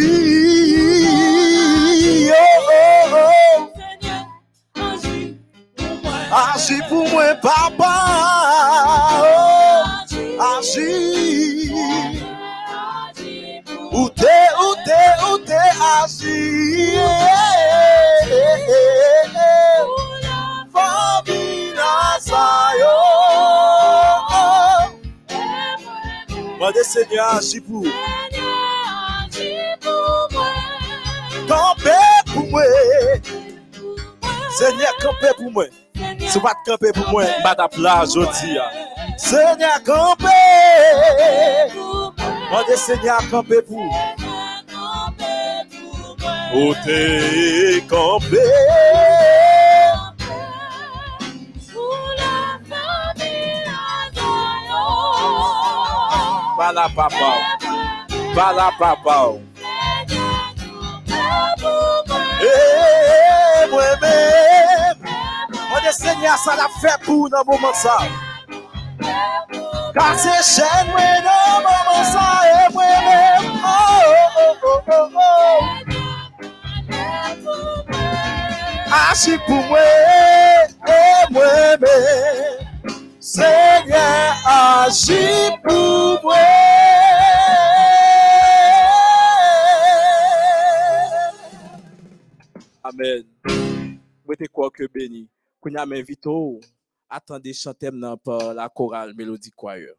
S5: Oh, oh. Agir como é papá. Oh, agir. O teu, o teu, o teu agir. Agit pour
S4: Seigneur, agis pour moi.
S5: camper pour moi. Seigneur, camper pour moi. Si pas de camper pour moi, pas ta place aujourd'hui. Seigneur,
S4: pour moi.
S5: Mandez Seigneur, camper pour.
S4: Moi.
S5: Campé.
S2: Bala papa. Bala papa.
S4: Seigneur, campez pour moi.
S5: Eh, moi-même. Mandez Seigneur, ça l'a fait pour dans le moment ça. Car c'est chaîne, moi, dans le moment ça. Et moi-même. Oh, oh, oh, oh, Seigneur, agis pour moi.
S2: Amen. Te kwa ke beni. Kounya men vito ou. Attendez chantem nan par la chorale Melody Choir.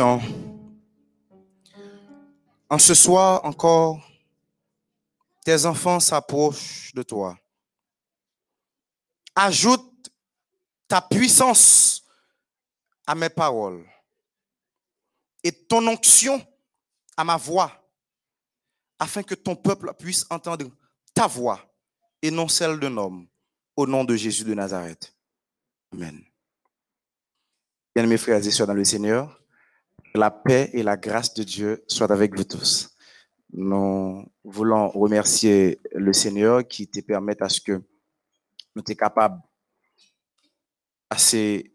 S7: En ce soir encore, tes enfants s'approchent de toi. Ajoute ta puissance à mes paroles et ton onction à ma voix, afin que ton peuple puisse entendre ta voix et non celle d'un homme, au nom de Jésus de Nazareth. Amen. Bien, mes frères et dans le Seigneur, la paix et la grâce de Dieu soient avec vous tous. Nous voulons remercier le Seigneur qui te permet à ce que nous sommes capables de passer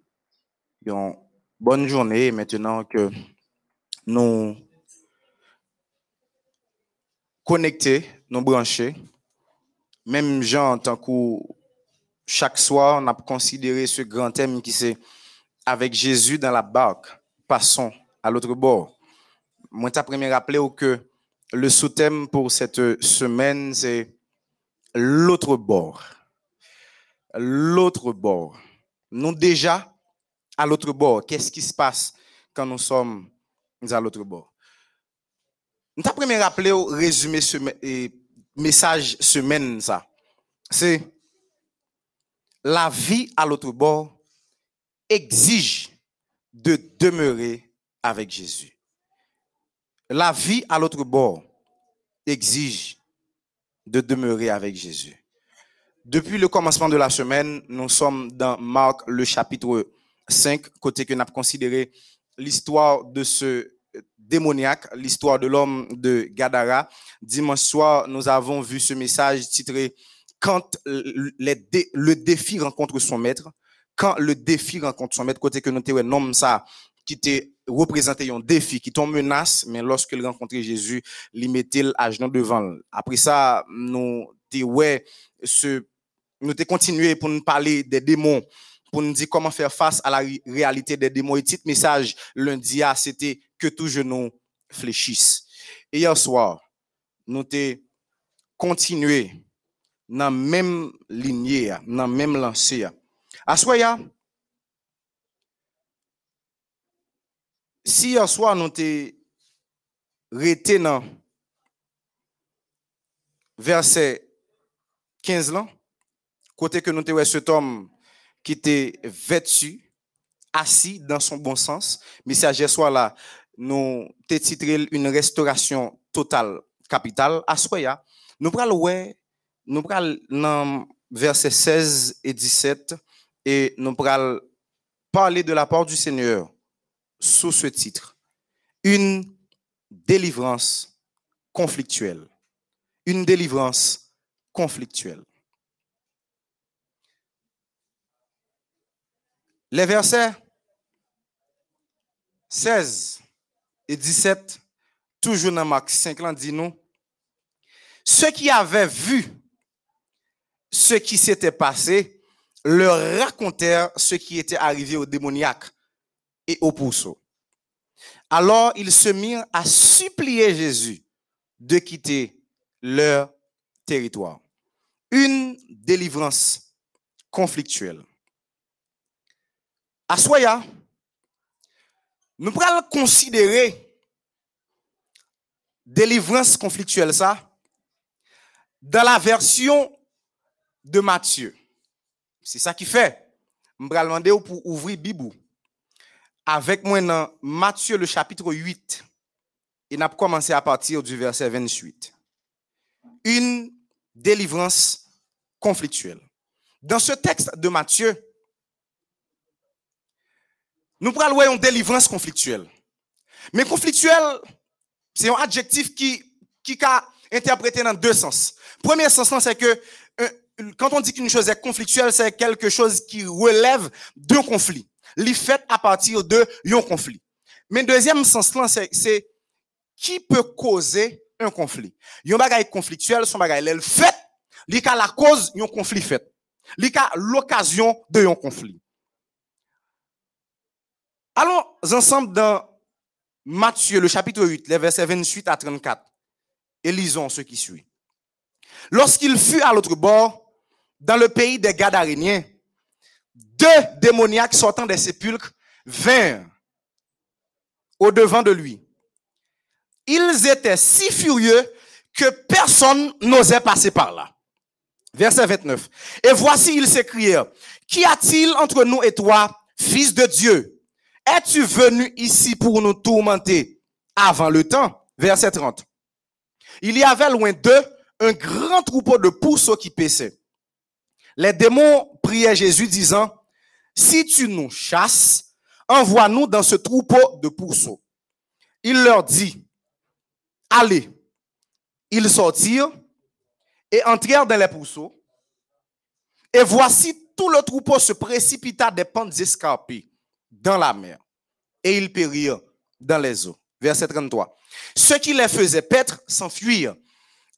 S7: une bonne journée maintenant que nous connectés, nous branchés. Même gens, en tant que chaque soir, on a considéré ce grand thème qui c'est avec Jésus dans la barque, passons à l'autre bord. Moi, t'as premier rappelé que le sous-thème pour cette semaine, c'est l'autre bord. L'autre bord. Nous déjà à l'autre bord. Qu'est-ce qui se passe quand nous sommes à l'autre bord? Nous t'as premier rappelé au résumé ce message semaine ça. C'est la vie à l'autre bord exige de demeurer avec Jésus. La vie à l'autre bord exige de demeurer avec Jésus. Depuis le commencement de la semaine, nous sommes dans Marc le chapitre 5, côté que nous avons considéré l'histoire de ce démoniaque, l'histoire de l'homme de Gadara. Dimanche soir, nous avons vu ce message titré Quand le défi rencontre son maître quand le défi rencontre son maître, côté que nous avons un homme ça, qui te représenté un défi, qui t'en menace, mais lorsque il rencontrait Jésus, il mettait à genoux devant. Après ça, nous ouais, ce, nous continué pour nous parler des démons, pour nous dire comment faire face à la ré- réalité des démons. Et petit message lundi, c'était que tout genou fléchisse. Et hier soir, nous te continué dans la même lignée, dans la même lancée. Assoya, si hier soir nous resté dans verset 15 là, côté que nous ouais cet homme qui était vêtu, assis dans son bon sens, message hier soir là, nous te titré une restauration totale capitale. Assoya, nous pral ouais, nous dans verset 16 et 17 et nous pral parler de la part du Seigneur sous ce titre. Une délivrance conflictuelle. Une délivrance conflictuelle. Les versets 16 et 17, toujours dans Marc 5, là, dit nous, ceux qui avaient vu ce qui s'était passé leur racontèrent ce qui était arrivé aux démoniaques et aux pourceaux. Alors ils se mirent à supplier Jésus de quitter leur territoire. Une délivrance conflictuelle. À Soya, nous pourrons considérer délivrance conflictuelle ça dans la version de Matthieu. C'est ça qui fait. Je vais demander pour ouvrir Bibou avec moi dans Matthieu le chapitre 8. Et n'a commencé à partir du verset 28. Une délivrance conflictuelle. Dans ce texte de Matthieu, nous prenons une délivrance conflictuelle. Mais conflictuelle, c'est un adjectif qui, qui a interprété dans deux sens. Premier sens, c'est que euh, quand on dit qu'une chose est conflictuelle, c'est quelque chose qui relève d'un conflit. L'est fait à partir de un conflit. Mais deuxième sens, c'est, c'est qui peut causer un conflit. Un bagage conflictuel, son bagage, elle fait, li la cause d'un conflit fait. Li l'occasion de un conflit. Allons ensemble dans Matthieu, le chapitre 8, les versets 28 à 34, et lisons ce qui suit. Lorsqu'il fut à l'autre bord, dans le pays des Gadaréniens, deux démoniaques sortant des sépulcres vinrent au devant de lui. Ils étaient si furieux que personne n'osait passer par là. Verset 29. Et voici, ils s'écrièrent, Qu'y a-t-il entre nous et toi, fils de Dieu? Es-tu venu ici pour nous tourmenter? Avant le temps? Verset 30. Il y avait loin d'eux un grand troupeau de pourceaux qui paissaient. Les démons priaient Jésus disant, si tu nous chasses, envoie-nous dans ce troupeau de pourceaux. Il leur dit, allez. Ils sortirent et entrèrent dans les pourceaux. Et voici tout le troupeau se précipita des pentes escarpées dans la mer. Et ils périrent dans les eaux. Verset 33. Ceux qui les faisaient paître s'enfuirent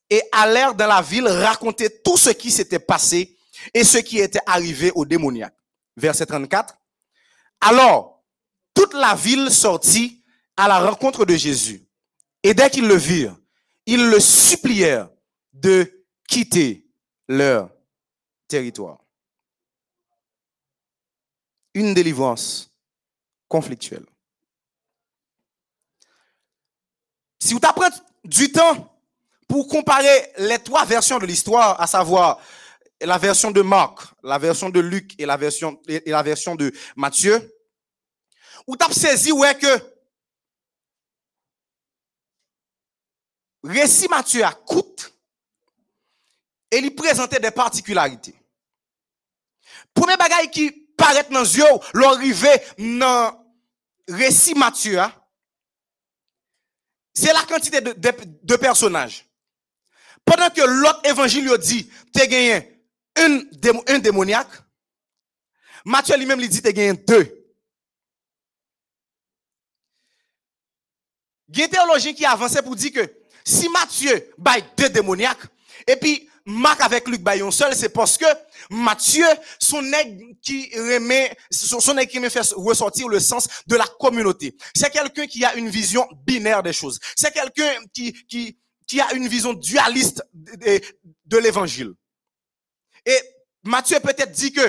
S7: et allèrent dans la ville raconter tout ce qui s'était passé et ce qui était arrivé aux démoniaques. Verset 34. Alors, toute la ville sortit à la rencontre de Jésus. Et dès qu'ils le virent, ils le supplièrent de quitter leur territoire. Une délivrance conflictuelle. Si vous t'apprenez du temps pour comparer les trois versions de l'histoire, à savoir la version de Marc, la version de Luc et la version, et la version de Matthieu, vous t'avez saisi ouais que récit Matthieu a coûte et il présentait des particularités. Premier bagage qui paraît dans les yeux, l'arrivée dans récit Matthieu, hein, c'est la quantité de, de, de, personnages. Pendant que l'autre évangile dit, tu gagné un, démoniaque, Matthieu lui-même lui dit, tu gagné deux. Il y a un théologien qui avançait pour dire que si Matthieu baille deux démoniaques, et puis Marc avec Luc baille un seul, c'est parce que Matthieu, son nègre qui remet, son nègre qui me fait ressortir le sens de la communauté. C'est quelqu'un qui a une vision binaire des choses. C'est quelqu'un qui, qui, qui a une vision dualiste de l'évangile. Et Matthieu peut-être dit que,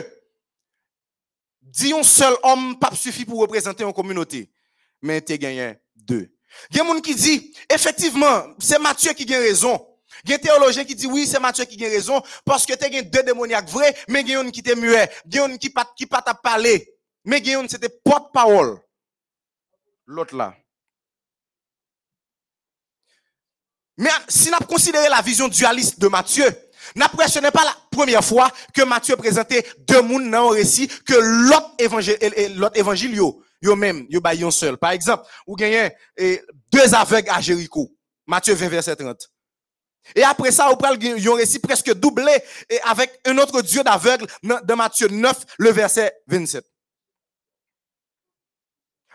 S7: dit un seul homme pas suffit pour représenter une communauté. Mais tu gagné deux. Il y a des qui dit, effectivement, c'est Matthieu qui a raison. Il y a un théologien qui dit, oui, c'est Matthieu qui a raison, parce que tu as deux démoniaques vrais, mais il y a qui était muet, il y a un qui pas, qui pas t'a parlé, mais il c'était porte-parole. L'autre là. Mais si nous considéré la vision dualiste de Matthieu, ce n'est pas la première fois que Matthieu présentait deux mondes dans un récit que l'autre évangile, l'autre évangile, yo, yo même, yo ba yon seul. Par exemple, ou gagnez deux aveugles à Jéricho. Matthieu 20, verset 30. Et après ça, vous prenez un récit presque doublé avec un autre Dieu d'aveugle dans Matthieu 9, le verset 27.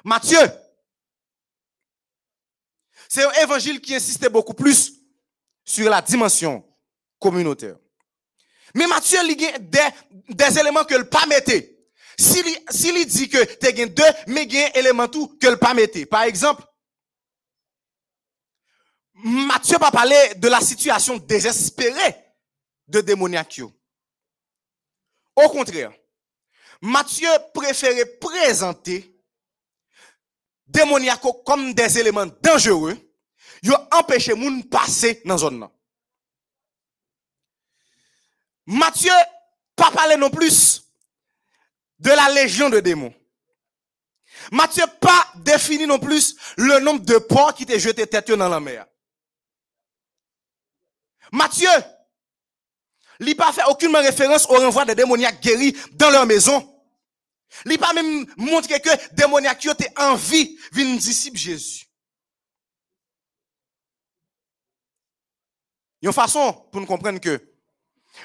S7: Matthieu, c'est un évangile qui insistait beaucoup plus sur la dimension communautaire. Mais Matthieu, il a des, éléments que le pas mettait. S'il si dit que tu as deux, mais il y a un élément tout que le pas mettait. Par exemple, Matthieu pas parlé de la situation désespérée de démoniaque. Au contraire, Matthieu préférait présenter démoniaques comme des éléments dangereux, yo empêché moun passer dans zone nan. Matthieu pas parler non plus de la légion de démons. Matthieu pas défini non plus le nombre de porcs qui étaient jetés tête dans la mer. Matthieu, il pas fait aucune référence au renvoi des démoniaques guéris dans leur maison. Il pas même montré que démoniaques étaient en vie viennent disciple Jésus. Une façon pour nous comprendre que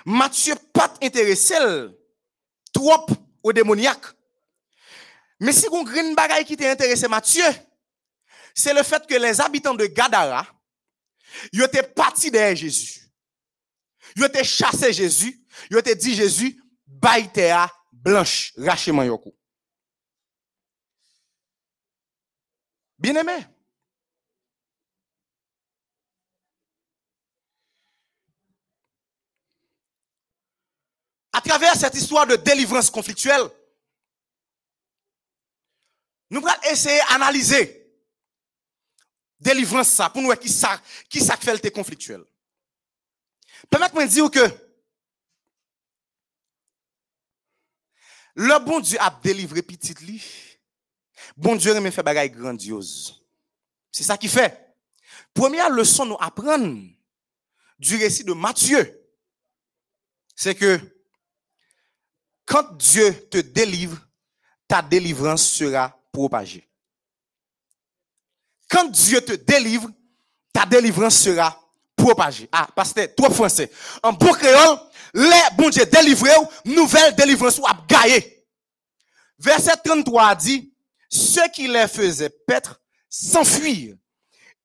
S7: Matthieu pas intéressé trop aux démoniaques. Mais si on green bagaille qui t'intéresse Matthieu, c'est le fait que les habitants de Gadara, ils étaient partis derrière Jésus. Ils étaient chassé Jésus, ils étaient dit Jésus, baïtéa blanche, yoko. Bien aimé. À travers cette histoire de délivrance conflictuelle, nous allons essayer d'analyser délivrance ça pour nous qui ça qui ça fait le conflictuel. Permettez-moi de dire que le bon Dieu a délivré petit li. Bon Dieu me fait bagaille grandiose. C'est ça qui fait. Première leçon nous apprendre du récit de Matthieu, c'est que quand Dieu te délivre, ta délivrance sera propagée. Quand Dieu te délivre, ta délivrance sera propagée. Ah, pasteur, trop français. En bon créole, les bon Dieu délivré, nouvelle délivrance ou a gagné. Verset 33 dit, ceux qui les faisaient paître s'enfuirent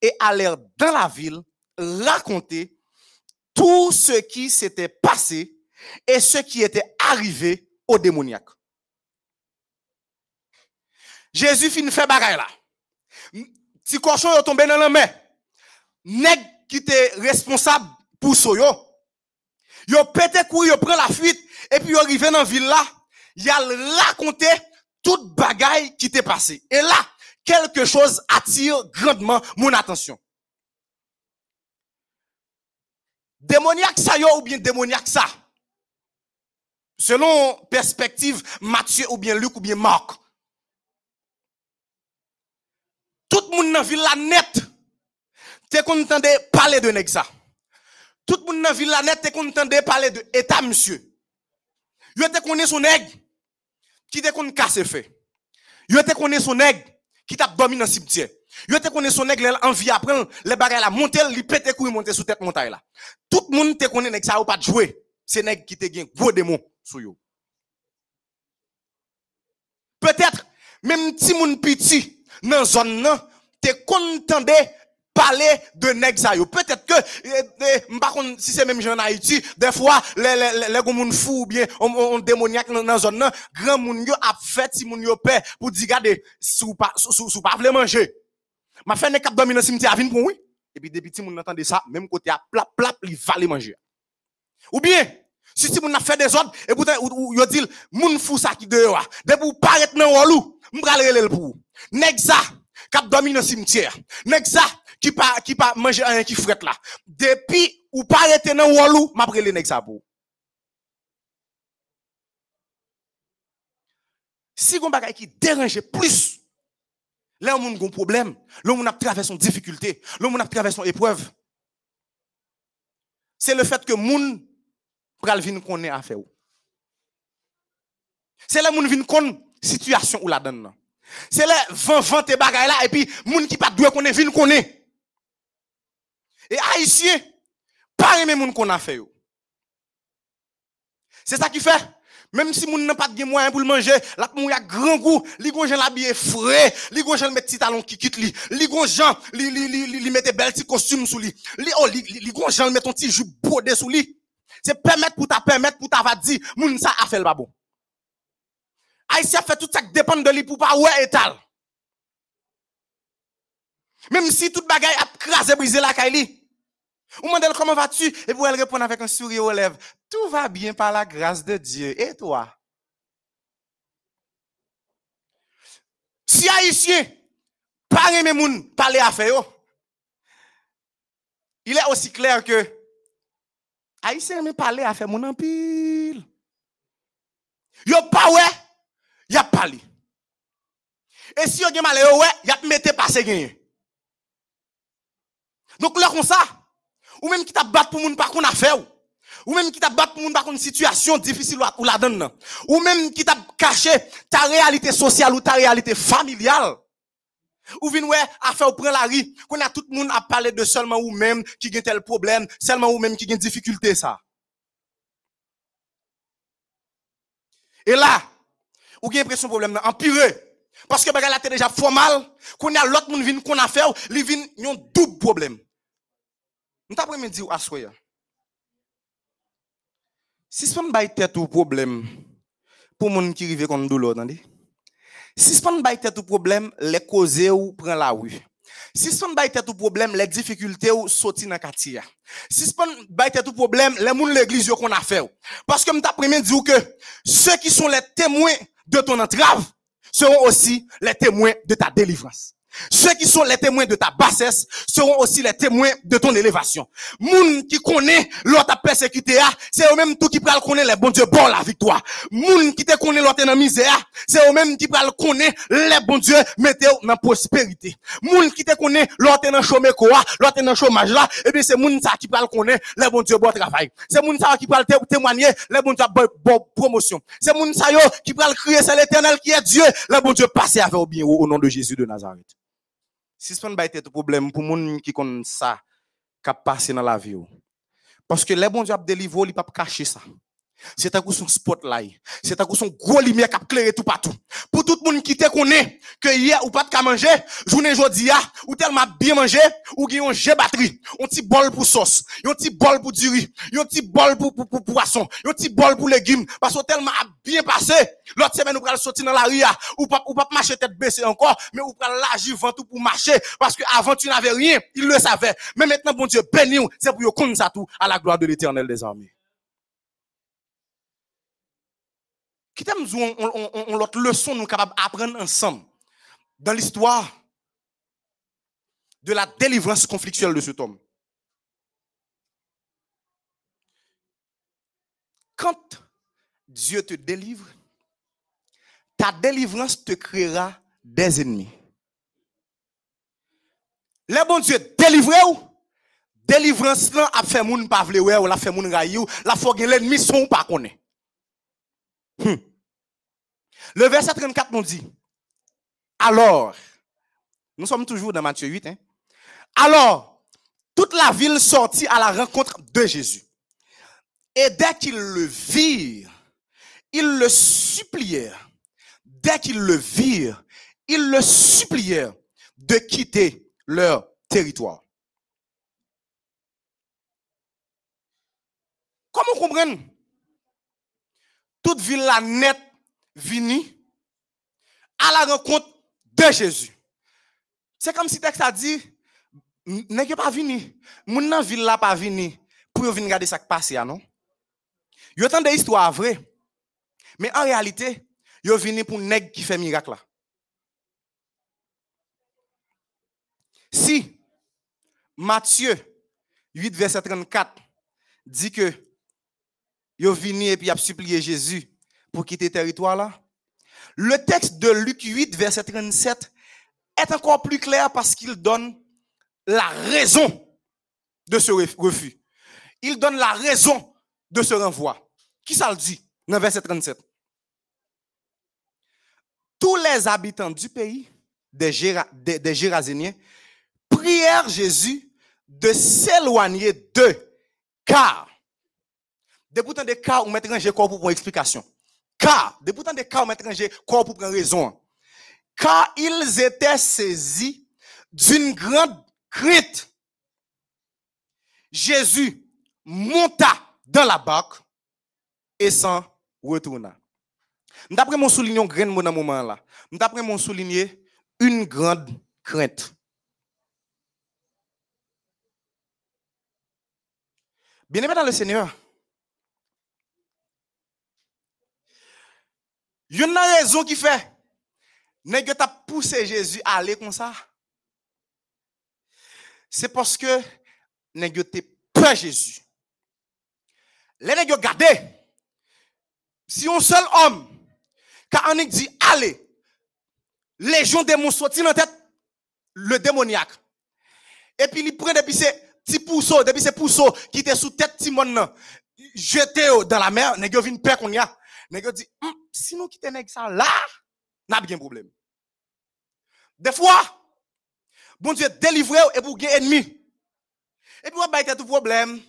S7: et allèrent dans la ville raconter tout ce qui s'était passé et ce qui était arrivé aux démoniaques. Jésus finit fait bagaille là. Si cochon est tombé dans la main, nèg qui était responsable pour ça yo, yo pété couille, yo prend la fuite et puis yo arrive dans la ville là, il a raconté toute bagaille qui t'est passé. Et là, quelque chose attire grandement mon attention. Démoniaque ça yo ou bien démoniaque ça? Selon perspective Matthieu ou bien Luc ou bien Marc. Tout le monde dans la ville net, t'es content de parler de ça. Tout le monde dans la ville net, t'es content de parler de état monsieur. Yo te connaît son nèg qui te connaît casse fait. Yo te connaît son nèg qui t'a dormi dans le cimetière. Yo te connaît son nèg en vie apprendre les bagages la monter, li pété couille monter sous tête montagne là. Tout le monde te connaît nèg ou pas jouer. C'est nèg qui te gen gros démon Peut-être même si moun petit dans zone nan, te content de parler de. Peut-être que eh, eh, m'pa konn si c'est même gens en des fois les les les fou ou bien on, on démoniaque dans dans zone grand moun yo a fait si moun yo pour dire sou pas pas vle manger. M'a fait nèg k'ap dormi dans cimetière vinn pour oui. Et puis depuis ti moun entendait ça, même côté a plap plap li va les manger. Ou bien si ti moun a fait des ordres et pourtant ou, ou, yo dit moun fou ça qui dehors. Dès pour paraître dans walou, m'pral relèl pour. Nèg ça k'ap dormi dans cimetière. Ça qui pas qui pas manger rien qui frette là. Depuis ou arrêter dans walou, m'a nèg ça pour. Si gon bagay qui dérange plus, là moun gon problème, là on a traversé une difficulté, là on a traversé une épreuve. C'est le fait que moun pral vin connaît affaire ou. C'est là moun vin connaît situation ou la donne. C'est là vent vent bagay là et puis moun qui pas doué connaît vin connaît. Et haïtien pas aimer moun qu'on a fait yo. C'est ça qui fait même si moun n'a pas de moyen pour le manger, la moun a grand goût, li gon jan l'habiller frais, li gon jan mettre petit talon qui quitte li, li gon jan li li li mette bel petit costume sous li. Li oh li li, gon jan mettre ton petit jupe brodé sous li. C'est permettre pour ta permettre pour ta va dire moun ça a fait le pas bon. Haïtien fait tout ça qui dépend de lui pour pas ouais étal. Même si toute bagaille a crasé brisé la kaili. Ou demandez comment vas-tu? Et puis elle répond avec un sourire aux lèvres. Tout va bien par la grâce de Dieu. Et toi? Si haïtien, pas aimer moun parler à faire, il est aussi clair que haïtien aime parler à faire moun en pile. Yo pas ouais, y a parlé. Et si yo gen mal ouais, y a mette passé gagné. Donc là comme ça, ou même qui t'a battu pour moun pas qu'on a fait ou. Ou même qui t'a battu pour moun pas une situation difficile ou la donne. Ou même qui t'a caché ta réalité sociale ou ta réalité familiale. Ou vin ouais à faire ou prend la rue, qu'on a tout le monde à parler de seulement ou même qui gen tel problème, seulement ou même qui gen difficulté ça. Et là, ou gen impression problème nan empiré. Parce que la te déjà fort mal, qu'on a l'autre monde vin qu'on a fait, li vin yon double problème. Nous t'après me dire. Si ce pas tête ou problème pour moun qui rive kon douleur, attendez. Si ce pas bay tête ou problème, les causer ou prend la rue. Si ce pas bay tête ou problème, les difficultés ou sorti dans quartier. Si ce pas bay tête ou problème, les moun l'église qu'on a fait. Parce que m'ta premier dire que ceux qui sont les témoins de ton entrave seront aussi les témoins de ta délivrance. Ceux qui sont les témoins de ta bassesse seront aussi les témoins de ton élévation. Moun qui connaît l'autre persécuté, ah, c'est eux même tout qui pral connaît les bons dieux bon la victoire. Moun qui te connaît l'autre dans misère, c'est eux même qui pral connaît les bons dieux mettez dans prospérité. Moun qui te connaît l'autre dans chômage quoi, l'autre dans chômage là, et bien c'est moun ça qui pral connaît les bons dieux bon travail. C'est moun ça qui pral té- témoigner les bons dieux bon, promotion. C'est moun ça qui pral crier c'est l'éternel qui est Dieu, les bons dieux passer faire au bien au nom de Jésus de Nazareth. N'est pas un problème pour moun qui connaît ça, qui passe dans la vie. Parce que les bons dieux délivrer, ils ne peuvent pas cacher ça. C'est un coup son spotlight. C'est un coup son gros lumière qui a clairé tout partout. Pour tout le monde qui te connaît, que hier ou pas de manger, journée jodi a, ou tellement bien mangé, ou qui ont jet batterie, un petit bol pour sauce, un petit bol pour du riz, un petit bol pour, pour, pour poisson, un petit bol pour légumes, parce que tellement bien passé, l'autre semaine, ou pral sortir dans la rue, a, ou pas, ou pas marcher tête baissée encore, mais ou pral l'agir tout pour marcher, parce que avant tu n'avais rien, il le savait. Mais maintenant, bon Dieu, béni, c'est pour connaître ça tout, à la gloire de l'éternel des armées. Qui t'aime on, on, on, on l'autre leçon nous capables d'apprendre ensemble dans l'histoire de la délivrance conflictuelle de cet homme? Quand Dieu te délivre, ta délivrance te créera des ennemis. Le bon Dieu délivre ou, délivrance là a fait moun pa vle ou la fait moun rayi la faut l'ennemi son pas connaît. Hmm. Le verset 34 nous dit, alors, nous sommes toujours dans Matthieu 8, hein? alors, toute la ville sortit à la rencontre de Jésus. Et dès qu'ils le virent, ils le supplièrent. Dès qu'ils le virent, ils le supplièrent de quitter leur territoire. Comment comprendre? Toute ville la net vini à la rencontre de Jésus. C'est comme si texte a dit, n'est pas vini? Moun nan ville la pas vini pour venir regarder ça qui passe, non? Yo tant des histoires vraies. Mais en réalité, yo vini pour nèg qui fait miracle là. Si Matthieu 8 verset 34 dit que yo vini et puis a supplié Jésus pour quitter le territoire là, le texte de Luc 8 verset 37 est encore plus clair parce qu'il donne la raison de ce ref- refus. Il donne la raison de ce renvoi. Qui ça le dit dans verset 37? Tous les habitants du pays, des, des Géraséniens, prièrent Jésus de s'éloigner d'eux, car, de pourtant des cas où mettre un corps pour explication. Car, de pourtant des cas où un corps pour prendre raison. Car ils étaient saisis d'une grande crainte. Jésus monta dans la barque et s'en retourna. D'après mon souligner un moment là. D'après mon souligner une grande crainte. Bien aimé dans le Seigneur. Y a une raison qui fait. Nèg t'a poussé Jésus à aller comme ça? C'est parce que nèg te peur Jésus. Les nèg gardé. Si un seul homme, quand on dit allez, légion démon sorti dans la tête, le démoniaque. Et puis il prend depuis ces petits pousseaux, depuis ces pousseaux qui étaient sous tête Timon, jeté dans la mer, vinn peur qu'on y a. Nèg dit, Hum, si nous quittons ça là, n'a bien problème. Des fois, bon Dieu délivre et pour gagner ennemi. Et puis, on va tout problème.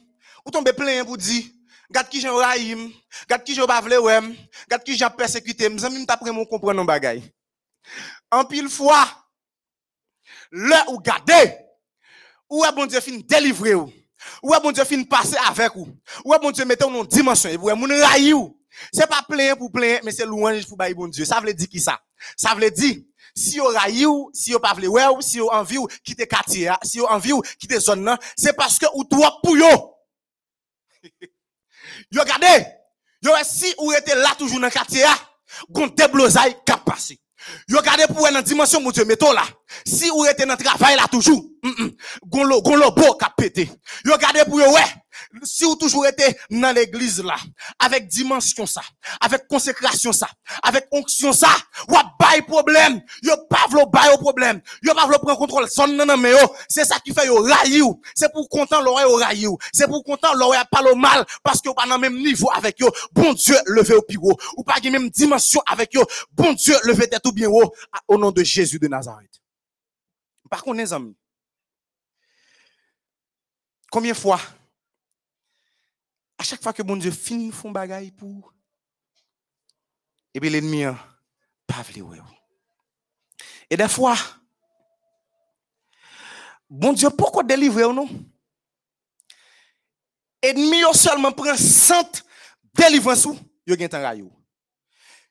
S7: Ou tombe plein pour dire, Gade qui j'en raïm, gade qui j'en bavle ouem, gade qui j'en persécuté, m'zami m'ta prend mon comprendre nos bagay. En pile fois, là ou gade, ou est bon Dieu fin délivrer ou, ou est bon Dieu fin passer avec ou, ou est bon Dieu mette ou une dimension, et vous moun raï ou. C'est pas plein pour plein, mais c'est louange pour bailler bon Dieu. Ça veut dire qui ça? Ça veut dire, si raï ou, si yo pas ou, si yo envie ou, quitte quartier, a, si yo envie ou, quitte zone c'est parce que ou toi pour yo. Yo yo si ou ete là toujours dans quartier a, gon déblosay k'ap passé. Yo gade pour dans dimension mon Dieu mettons là. Si ou ete dans travail là toujours, gon lo gon lo beau k'ap pété. Yo gade pour yo ouais, si ou toujours été dans l'église là, avec dimension ça, avec consécration ça, avec onction ça, ou bay problème, yo pas vlo bay au problème, yo pas vlo prendre contrôle. Son nan nan c'est ça qui fait yo rayi c'est pour content l'oreille au rayi ou, c'est pour content l'oreille parle mal parce que pas dans même niveau avec yo, bon Dieu levé au haut, ou pas même dimension avec yo, bon Dieu levé tête ou bien haut à- au nom de Jésus de Nazareth. Par contre les amis, combien fois à chaque fois que bon Dieu finit font bagaille pour et puis l'ennemi hein, pas vle. Et des fois bon Dieu pourquoi délivrer ou non? Seulement prend cent délivrance ou yo gen tan ray ou.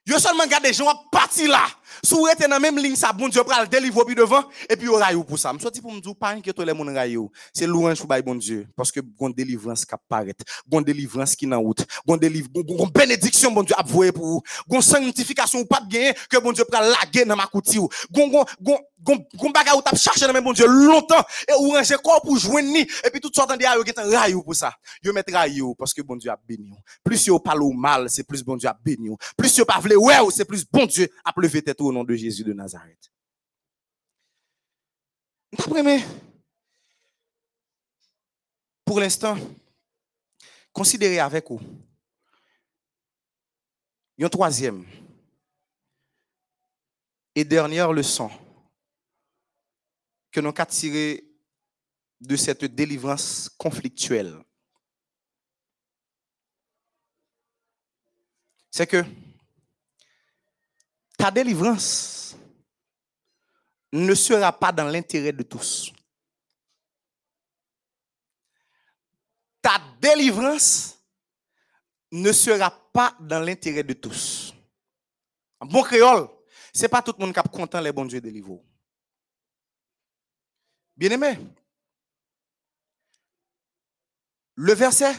S7: Yo seulement garde gens parti là. Sou ete dans même ligne ça bon Dieu pral délivrer puis devant et puis yo ray ou pour ça. M'sorti pour dire pas inquiète les moun ray ou. C'est louange pour bay bon Dieu parce que gon délivrance qui apparaît, gon délivrance qui nan route, gon délivre gon, bénédiction bon Dieu a pour vous. Gon sanctification ou pas de gagner que bon Dieu pral laguer dans ma kouti ou. Gon gon gon gon gon bagay ou t'a cherché dans même bon Dieu longtemps et ou ranger corps pour joindre ni et puis tout sorte de yo gen ray ou pour ça. Yo mettre ray ou parce que bon Dieu a béni. Plus yo parle ou mal, c'est plus bon Dieu a béni. Plus yo pas vle ouais ou, c'est plus bon Dieu a levé tête au nom de Jésus de Nazareth. D'après pour l'instant, considérez avec vous. Une troisième et dernière leçon que nous avons tiré de cette délivrance conflictuelle. C'est que ta délivrance ne sera pas dans l'intérêt de tous. Ta délivrance ne sera pas dans l'intérêt de tous. Bon créole, c'est pas tout le monde qui est content les bons Dieu délivrent. Bien aimé, le verset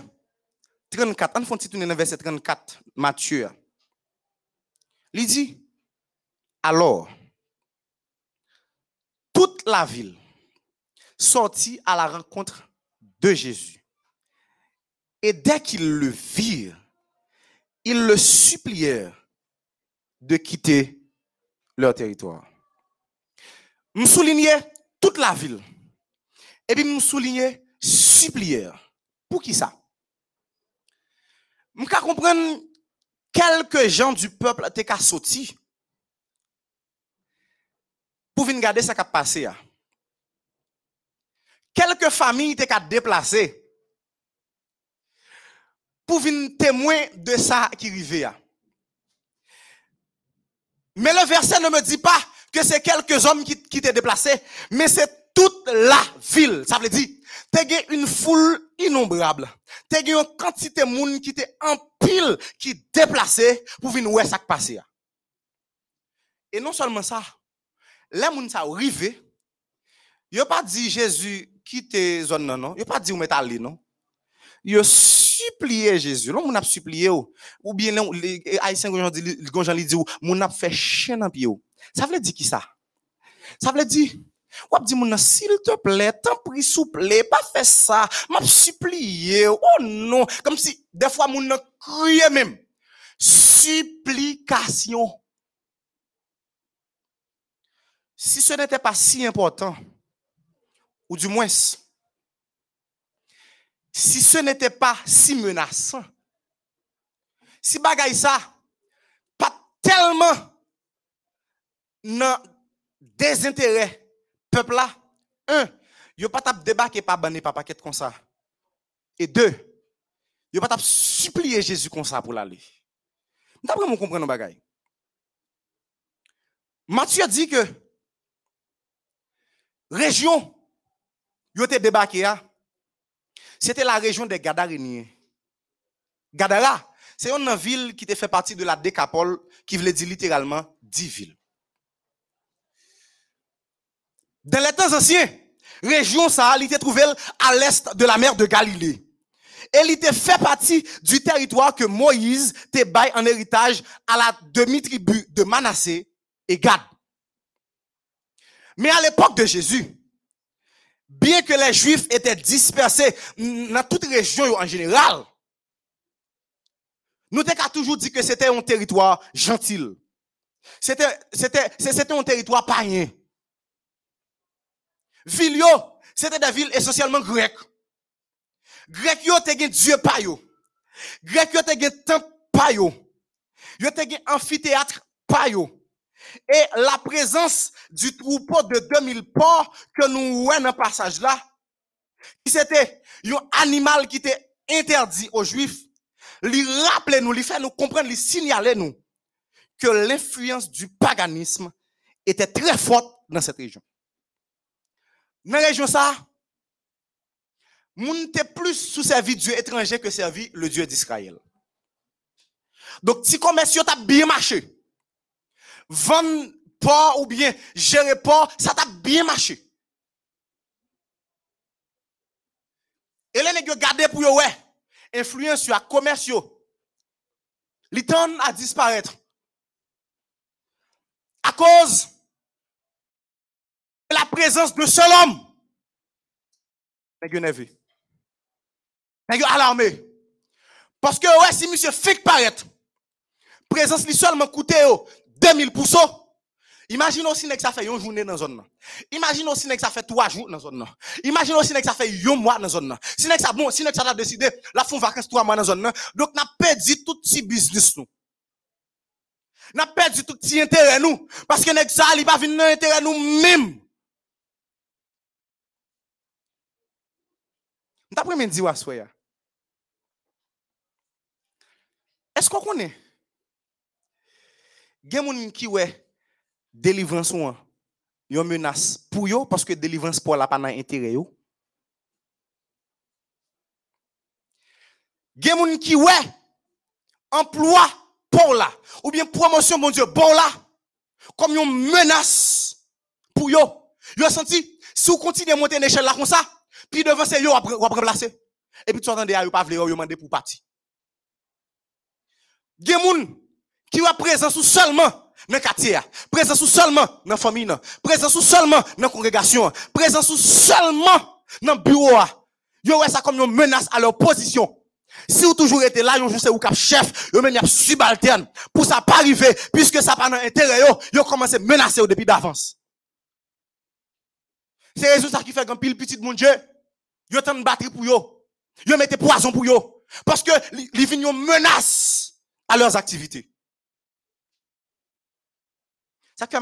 S7: 34, on fait le verset 34, Matthieu. Il dit, alors, toute la ville sortit à la rencontre de Jésus. Et dès qu'ils le virent, ils le supplièrent de quitter leur territoire. Je soulignais toute la ville. Et puis je soulignais supplièrent. Pour qui ça? Je comprendre quelques gens du peuple étaient qu'à sortir pour venir regarder ça qui a passé. là. Quelques familles étaient qu'à déplacer pour venir témoin de ça qui arrivait. là. Mais le verset ne me dit pas que c'est quelques hommes qui, qui étaient déplacés, mais c'est toute la ville. Ça veut dire, t'as une foule innombrable. T'as une quantité de monde qui était en pile, qui déplacé pour venir voir ça qui passé. là. Et non seulement ça, les gens ça arrivé, yo pas dit Jésus quitte zone non non, yo pas dit ou met aller non. Yo supplié Jésus. Là, on a supplié ou. Ou bien les haïtiens dit ou, moun ap fait chien. Ça veut dire qui ça? Ça veut dire ou dit nan, s'il te plaît, t'en prie souple, pas fait ça. M'a supplié. Oh non, comme si des fois nan crié même. Supplication. Si ce n'était pas si important, ou du moins, si ce n'était pas si menaçant, si bagay ça, pas tellement nan désintérêt peuple là, un, yo pas tap débarquer par bané par paquet comme ça. Et deux, yo pas tap supplier Jésus comme ça pour l'aller. D'après mon comprendre bagay. Matthieu dit que région débarqué à c'était la région des Gadaréniens. Gadara, c'est une ville qui fait partie de la Décapole, qui voulait dire littéralement 10 villes. Dans les temps anciens, région ça, elle était trouvée à l'est de la mer de Galilée. Elle était fait partie du territoire que Moïse te baille en héritage à la demi-tribu de Manassé et Gad. Mais à l'époque de Jésus, bien que les Juifs étaient dispersés dans toute région en général, nous avons toujours dit que c'était un territoire gentil. C'était, c'était, c'était un territoire païen. Ville yo, c'était des villes essentiellement grecques. Grec yo te gen Dieu pa yo. Grec yo te gen temple pa yo. Yo te amphithéâtre pa. Et la présence du troupeau de 2000 porcs que nous voyons dans le passage là, qui c'était un animal qui était interdit aux Juifs, lui rappelait nous, lui fait nous comprendre, lui signaler nous que l'influence du paganisme était très forte dans cette région. Dans la région ça, moun plus sous servi Dieu étranger que servi le Dieu d'Israël. Donc, si commerce t'a bien marché, vendre port ou bien gérer port, ça t'a bien marché. Et les nègres gardé pour yo, ouais, influence sur la commerce yo. Li tend à disparaître. À cause de la présence de seul homme. Nègre nerveux. Nègre alarmé. Parce que, ouais, si monsieur fait paraître, présence li seulement coûté 2000 pour ça. Imagine aussi que ça fait une journée dans la zone. Imagine aussi que ça fait trois jours dans la zone. Imagine aussi que ça fait un mois dans la zone. Si ça bon, si ça a décidé la font vacances trois mois dans la zone. Donc n'a perdu tout petit business nous. N'a perdu tout petit intérêt nous parce que ça il pas venir intérêt nous même. D'après me dit wassoya. Est-ce qu'on connaît? Gen moun qui ouais délivrance ou an, yon menace pour yo parce que délivrance pour la pas dans intérêt yo. Gen moun qui ouais emploi pour la ou bien promotion mon Dieu bon là comme yon menace pour yo. Yo senti si vous continuez à monter l'échelle là comme ça, puis devant c'est yo après remplacer. Et puis tu entends yo pas vle yo demander pour partir. Gen moun qui va présence ou seulement dans le quartier, présence ou seulement dans la famille, nan, présence ou seulement dans la congrégation, présence ou seulement dans le bureau. Yo ouais ça comme une menace à leur position. Si vous toujours été là, jour c'est ou cap chef, y a subalterne. Pour ça pas arriver, puisque ça pas dans intérêt yo, yo commencé à menacer depuis d'avance. C'est raison ça qui fait qu'un pile petit mon Dieu, tant de batterie pour yo. Yo mettez poison pour yo. Parce que vin yon menace à leurs activités. Ça fait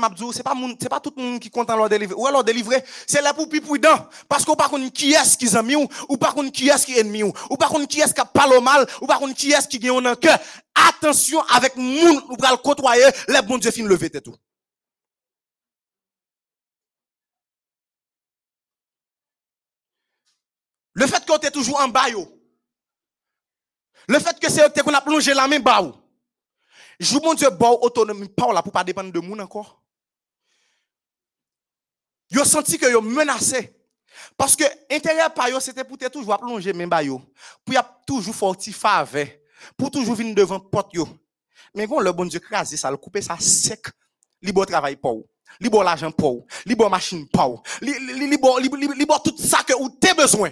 S7: c'est pas tout le monde qui content leur délivrer. Ou alors délivrer, c'est là pour plus prudent. Parce qu'on pas connaît qui est-ce qui amis ou, ou pas connaît qui est-ce qui est ennemi ou, ou pas connaît qui est-ce qui parle mal, ou pas connaît qui est-ce qui gagne un cœur. Attention avec moun ou pral côtoyer, les bon Dieu fin lever tête tout. Le fait qu'on est toujours en bas. Le fait que c'est qu'on a plongé la main bas. Jou mon Dieu bon autonomie pas là pour pas dépendre de moun encore. Yo senti que yo menacé. Parce que intérêt pa yo, c'était pour te toujours plonger même ba yo. Pour y a toujours fortifier. Pour toujours venir devant porte yo. Mais quand le bon Dieu crasé ça, le couper ça sec. Li travail pour ou. Li bon l'argent pour ou. Li machine pour ou. Li, li, tout ça que ou t'es besoin.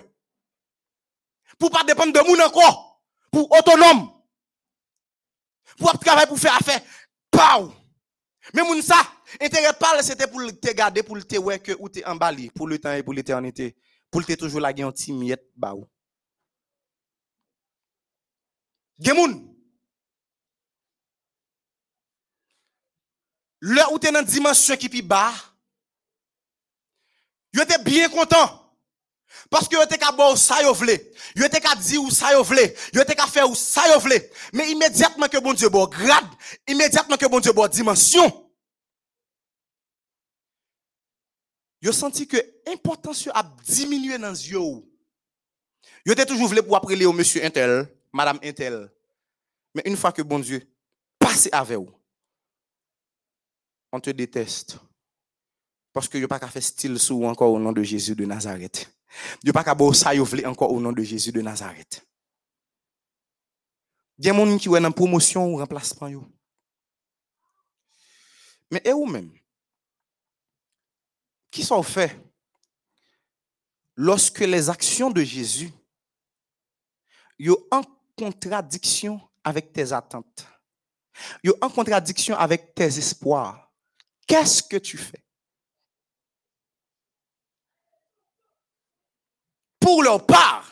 S7: Pour pas dépendre de moun encore. Pour autonome. Pour travailler pour faire affaire. Pau. Mais moun ça, intérêt parle, c'était pour te garder, pour te ouais que ou t'es emballé, pour le temps et pour l'éternité. Pour te toujours la gen ti miette ba ou. Gen moun. Là où t'es dans dimension qui pi bas, yo était bien content. Parce que yo était ka bo ça yo vle. Yo était ka di ou ça vle. Yo était ka faire ou ça. Mais immédiatement que bon Dieu bon grade, immédiatement que bon Dieu bon dimension, yo senti que importance yo a diminué dans yeux ou. Yo était toujours vle pour appeler au monsieur Intel, madame Intel. Mais une fois que bon Dieu passe avec vous, on te déteste. Parce que yo pas qu'à faire style sous encore au nom de Jésus de Nazareth. Yo pas bo ça encore au nom de Jésus de Nazareth. Il y a des gens qui ont une promotion ou remplacement yo. Mais et ou même? Qui sont faits lorsque les actions de Jésus yo en contradiction avec tes attentes. Yo en contradiction avec tes espoirs. Qu'est-ce que tu fais? Pour leur part,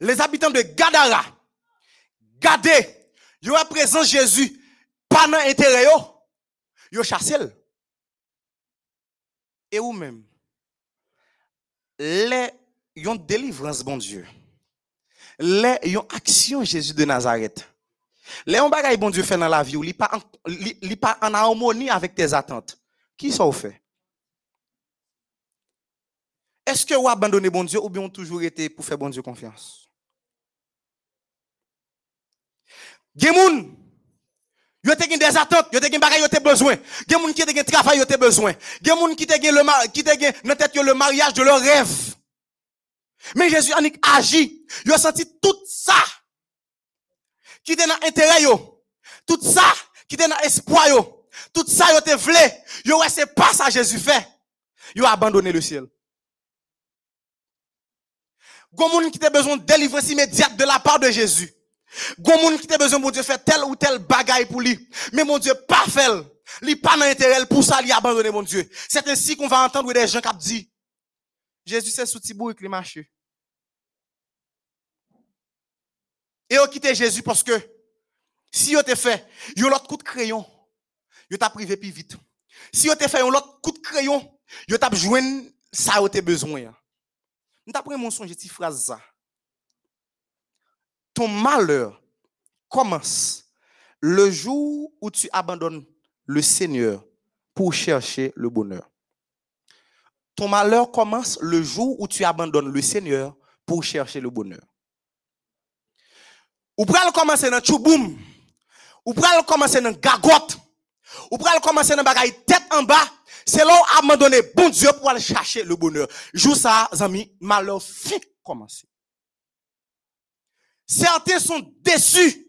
S7: les habitants de Gadara, Gadé, yo présent Jésus, pas dans intérêt yo, yo chassé. Et ou même, les yon délivrance, bon Dieu. Les yon action Jésus de Nazareth. Les yon bagay bon Dieu fait dans la vie, ou li pas en, pas en harmonie avec tes attentes. Qui ou fait? Est-ce que vous abandonnez bon Dieu ou bien vous toujours été pour faire bon Dieu confiance? Gen moun, yo te gen des attentes, yo te gen bagay yo te besoin. Gen moun qui te gen travail yo te besoin. Gen moun qui te gen le ma- qui te gen dans tête le mariage de leur rêve. Mais Jésus en agi, yo senti tout ça qui était dans intérêt yo. Tout ça qui était dans espoir yo. Tout ça yo te vle. Yo ouais c'est pas ça Jésus fait. Yo abandonné le ciel. Gon moun qui a besoin de délivrance immédiate de la part de Jésus. Gon moun qui a besoin mon Dieu faire tel ou tel bagaille pour lui. Mais mon Dieu pas fait. Li pas dans intérêt pour ça li abandonné mon Dieu. C'est ainsi qu'on va entendre des gens qui disent Jésus c'est sous Tibou et qui marche. Et on quitté Jésus parce que si yo te fait yo l'autre coup de crayon, yo t'a privé plus vite. Si yo te fait l'autre coup de crayon, yo t'a joindre ça yo te besoin. Pris mon songe petite phrase ça. Ton malheur commence le jour où tu abandonnes le Seigneur pour chercher le bonheur. Ton malheur commence le jour où tu abandonnes le Seigneur pour chercher le bonheur. Ou pral commencer dans chouboum. Ou pral commencer dans gagote. Ou pral commencer dans bagay tête en bas. C'est là où abandonner bon Dieu pour aller chercher le bonheur. Jou ça, amis, malheur fait commencer. Certains sont déçus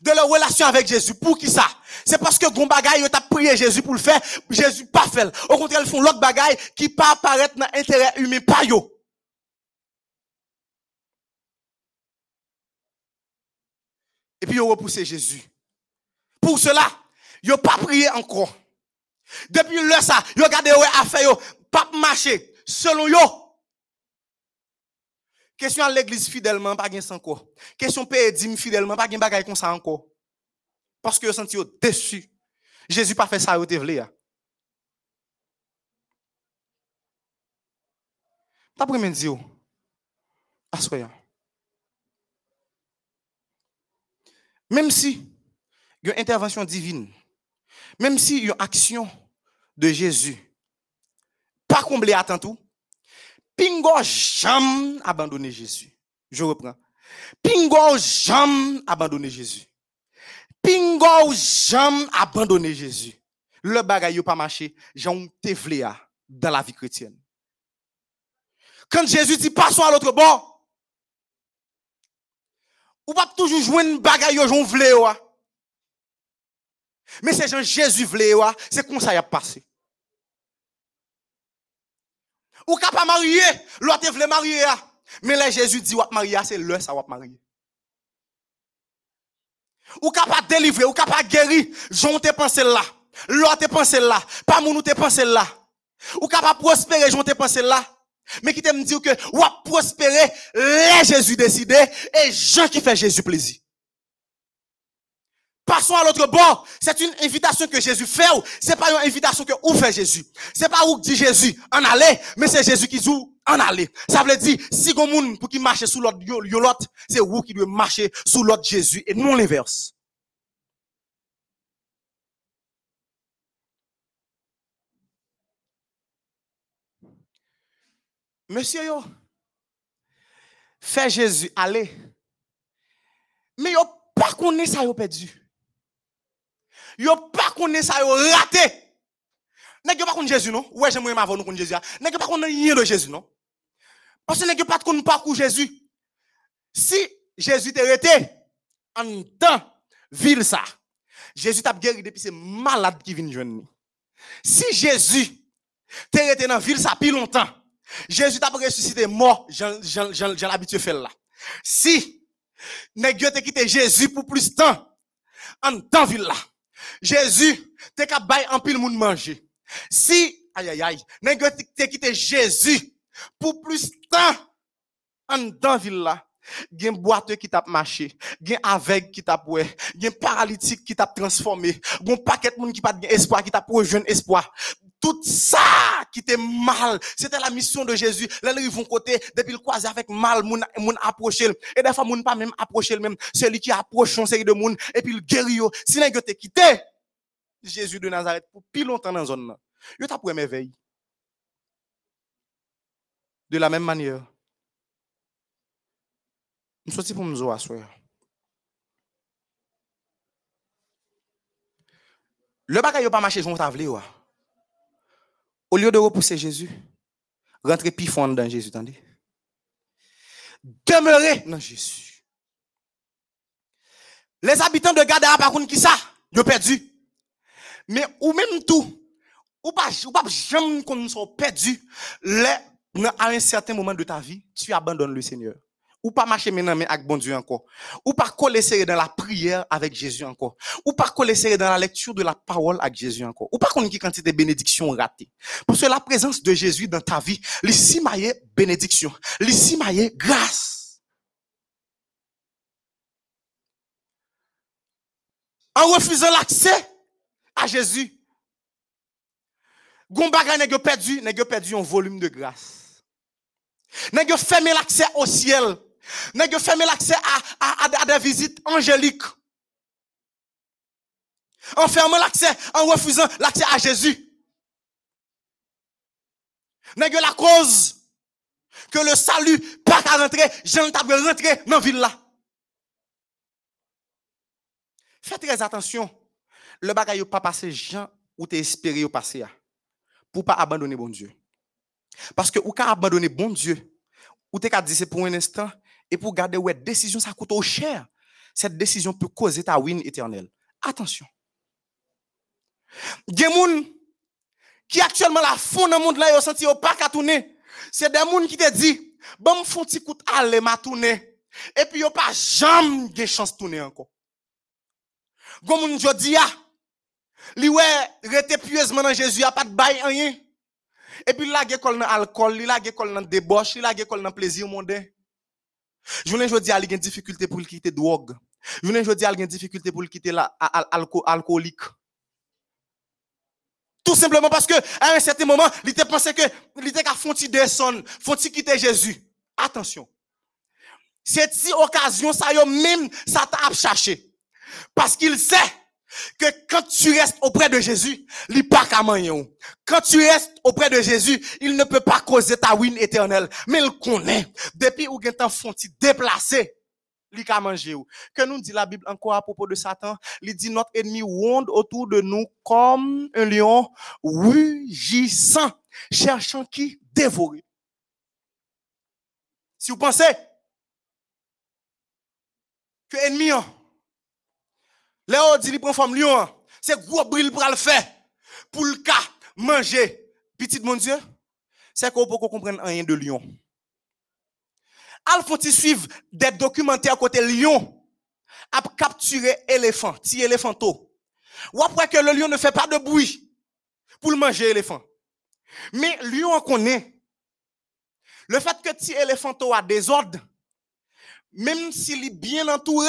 S7: de leur relation avec Jésus. Pour qui ça? C'est parce que gon bagay yo t'a prié Jésus pour le faire, Jésus pas fait. Au contraire, ils font l'autre bagay qui pas apparaître dans l'intérêt humain pas yo. Et puis, ils ont repoussé Jésus. Pour cela, ils n'ont pas prié encore. Depuis le ça, regardé ouais, affaire, yo, pas marcher. Selon yo. Question à l'église fidèlement, pas gain sans quoi. Question payer dîme fidèlement, pas gain bagay comme ça encore. Parce que ils senti yo déçu. Jésus pas fait ça, yo te vle. Pas pour me dire. Même si il y a une intervention divine, même si une action de Jésus, pas comblé à tout, Pingo jamais abandonné Jésus. Je reprends. Pingo jamais abandonné Jésus. Pingo jamais abandonné Jésus. Le bagay pas marché, j'en ya dans la vie chrétienne. Quand Jésus dit passons à l'autre bord, ou pas toujours jouer une bagaille j'on vle. Mais c'est Jean Jésus ah, c'est comme ça y a passé. Ou ka pas marié, l'autre vle marier. Mais là Jésus dit wap marier, c'est le ça wap marier. Ou ka pas délivrer, ou ka pas guérir, j'on te pensé là. L'autre te pensé là, pas moun ou te pensé là. Ou ka pas prospérer, j'on te pensé là. Mais qui te me dire que a prospérer, les Jésus décidé et Jean qui fait Jésus plaisir. Passons à l'autre bord. C'est une invitation que Jésus fait. C'est pas une invitation que ou fait Jésus? C'est pas où dit Jésus en aller, mais c'est Jésus qui dit en aller. Ça veut dire, si moun pour qui marche sous l'autre, l'autre, c'est vous qui doit marcher sous l'autre Jésus et non l'inverse. Monsieur yo, fait Jésus aller. Mais yo pas connaît ça yo perdu. Yo pas connaît ça yo raté. Nèg yo pas connaît Jésus non? Ouais, j'aimerais m'avoir nous connaît Jésus. Nèg yo pas connaît rien de Jésus non? Parce que nèg yo pas connaît parcours Jésus. Si Jésus t'est resté en temps ville ça. Jésus t'a guéri depuis ces malades qui viennent joindre. Si Jésus t'est resté dans ville ça plus longtemps. Jésus t'a ressuscité mort, Jean, Jean l'habitué fait là. Si, nèg yo te quitté Jésus pour plus de temps, en temps ville là. Jésus, te ka bay en pile moun manger. Si, aïe aïe aïe, nèg yo te te quitté Jésus pour plus de temps, en temps ville là. Gen boiteux qui t'a marché, gen aveugle qui t'a poué, gen paralytique qui t'a transformé, gen paquet moun qui pas espoir qui t'a jeune espoir. Tout ça qui était mal, c'était la mission de Jésus. Là, ils vont côté, depuis le croisé avec mal, moun, moun approché. Et des fois, moun pas même approché même. Celui qui approche une série de moun, et puis le guéri yo. Si yo te quitté, Jésus de Nazareth, pour plus longtemps dans la zone yo t'a pour merveille. De la même manière, nous sortis pour nous asseoir. Le bagay yo pas marché, vle yo. Au lieu de repousser Jésus, rentrez plus fond dans Jésus, attendez. Demeurez dans Jésus. Les habitants de Gadara, par contre, qui ça? Ils ont perdu. Mais ou même tout, ou pas, ou pas jamais qu'on soit perdu, à un certain moment de ta vie, tu abandonnes le Seigneur. Ou pas marcher maintenant avec bon Dieu encore. Ou pas coller dans la prière avec Jésus encore. Ou pas coller dans la lecture de la parole avec Jésus encore. Ou pas qu'on qui quantité de bénédictions ratées. Parce que la présence de Jésus dans ta vie, l'ici maillé bénédiction, l'ici maillé grâce. En refusant l'accès à Jésus, nèg yo perdu, yo perdu un volume de grâce. Yo fermé l'accès au ciel. Nèg fermé l'accès à, à, à, à des visites angéliques. En fermant l'accès, en refusant l'accès à Jésus. Nèg la cause que le salut pas qu'à rentrer, Jean t'a rentrer dans la ville là. Faites très attention. Le bagay yo pas passé Jean ou t'es espéré passer ya. Pour pas abandonner bon Dieu. Parce que ou ka abandonner bon Dieu, ou t'es qu'à dire c'est pour un instant et pour garder ouais décision ça coûte au cher. Cette décision peut causer ta ruine éternelle. Attention. Gen moun qui actuellement la fond dans le monde là yo senti yo pas qu'à tourner. C'est des moun qui te dit bon me font petit coup aller m'a tourner et puis yo pas jamais gen chance tourner encore. Gon moun jodi a li ouais rete pieusement dans Jésus a pas de bail rien. Et puis la ge kol dans alcool, li la ge kol dans débauche, li la ge kol dans plaisir mondain. Jounen jodi a li gen difficulté pour quitter drogue. Jounen jodi a li gen difficulté pour quitter la al- al- alco- alcoolique. Tout simplement parce que à un certain moment, il était pensé que il était qu'à fonti descendre, fonti quitter Jésus. Attention. Cette si occasion ça yo même ça t'a cherché. Parce qu'il sait que quand tu restes auprès de Jésus, il pas qu'à. Quand tu restes auprès de Jésus, il ne peut pas causer ta ruine éternelle. Mais il connaît. Depuis où temps font-ils déplacer, il ka manger. Que nous dit la Bible encore à propos de Satan? Il dit notre ennemi ronde autour de nous comme un lion rugissant, cherchant qui dévorer. Si vous pensez que ennemi, Léo dit qu'il prend forme lion, hein, c'est gros bril pour le faire, pour le cas manger, petit mon Dieu, c'est qu'on peut comprendre rien de lion. Al faut-il suivre des documentaires côté lion à capturer éléphant, petit éléphanto. Ou après que le lion ne fait pas de bruit pour le manger éléphant. Mais lion connaît le fait que petit éléphanto a des ordres, même s'il est bien entouré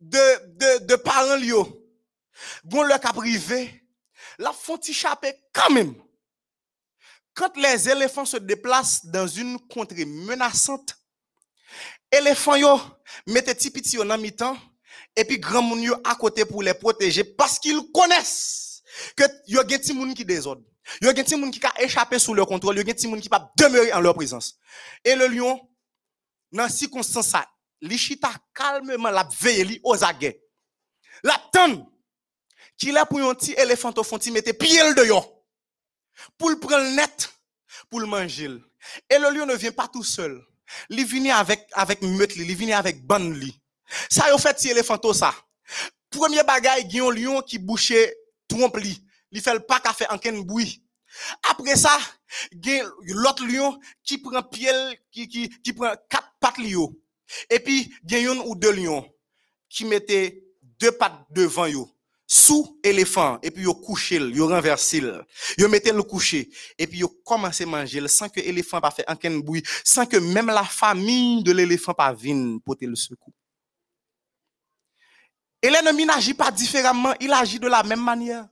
S7: de, de, de parents lions, bon le cap privé, la font échapper quand même. Quand les éléphants se déplacent dans une contrée menaçante, éléphants yo mettez petit petit en mi-temps et puis grand moun à côté pour les protéger parce qu'ils connaissent que yo gen ti moun qui désordre. Yo gen ti moun qui ka échapper sous leur contrôle, yo gen ti moun qui pas demeurer en leur présence. Et le lion dans circonstance li chita calmement la veille aux aguets. La tonne qu'il a pour un petit éléphant au fond, il mettait pied dehors. Pour le prendre net, pour le manger. Et le lion ne vient pas tout seul. Il vient avec, avec meute, il vient avec ban li. Ça, yo fait petit éléphant ça. Premier bagay, il un lion qui bouchait trompe li. Il fait le pas qu'à faire en bruit. Après ça, il l'autre lion qui prend pied, qui, qui, qui prend quatre pattes lion. Et puis, il y a ou deux lions qui mettaient deux pattes devant yo sous éléphant et puis yo couché yo renversé yo mettait le coucher et puis yo commencé à manger sans que l'éléphant pas fait aucun bruit sans que même la famille de l'éléphant pas vienne porter le secours. Et l'ennemi n'agit pas différemment il agit de la même manière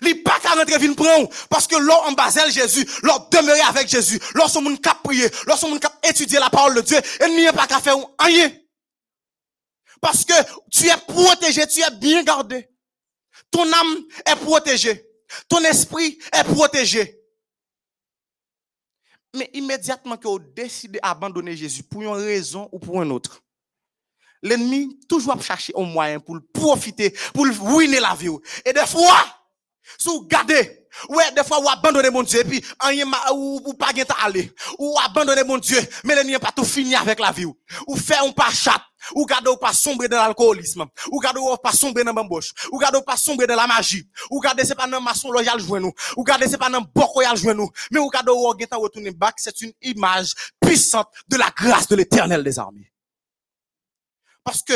S7: il pas qu'à rentrer prendre parce que l'on en basel Jésus, l'on demeurer avec Jésus, lorsque moun cap prier, lorsque moun cap étudier la parole de Dieu, ennemi pas qu'à faire rien. Parce que tu es protégé, tu es bien gardé. Ton âme est protégée. Ton esprit est protégé. Mais immédiatement que vous décidez d'abandonner Jésus pour une raison ou pour une autre, l'ennemi toujours chercher un moyen pour profiter, pour ruiner la vie. Et des fois, si vous gardez, ouais, des fois, vous abandonnez mon Dieu, et puis, ou, pas ta aller, ou abandonnez mon Dieu, mais l'ennemi pas tout fini avec la vie. Ou fait un pas chat, ou gardez ou pas sombrer dans l'alcoolisme, ou gardez ou pas sombrer dans l'embauche, ou gardez ou pas sombrer dans la magie, ou gardez c'est pas dans maçon loyal jouer nous, ou gardez c'est pas dans boko yal jouer nous, mais ou gardez ou ta retourner back, c'est une image puissante de la grâce de l'éternel des armées. Parce que,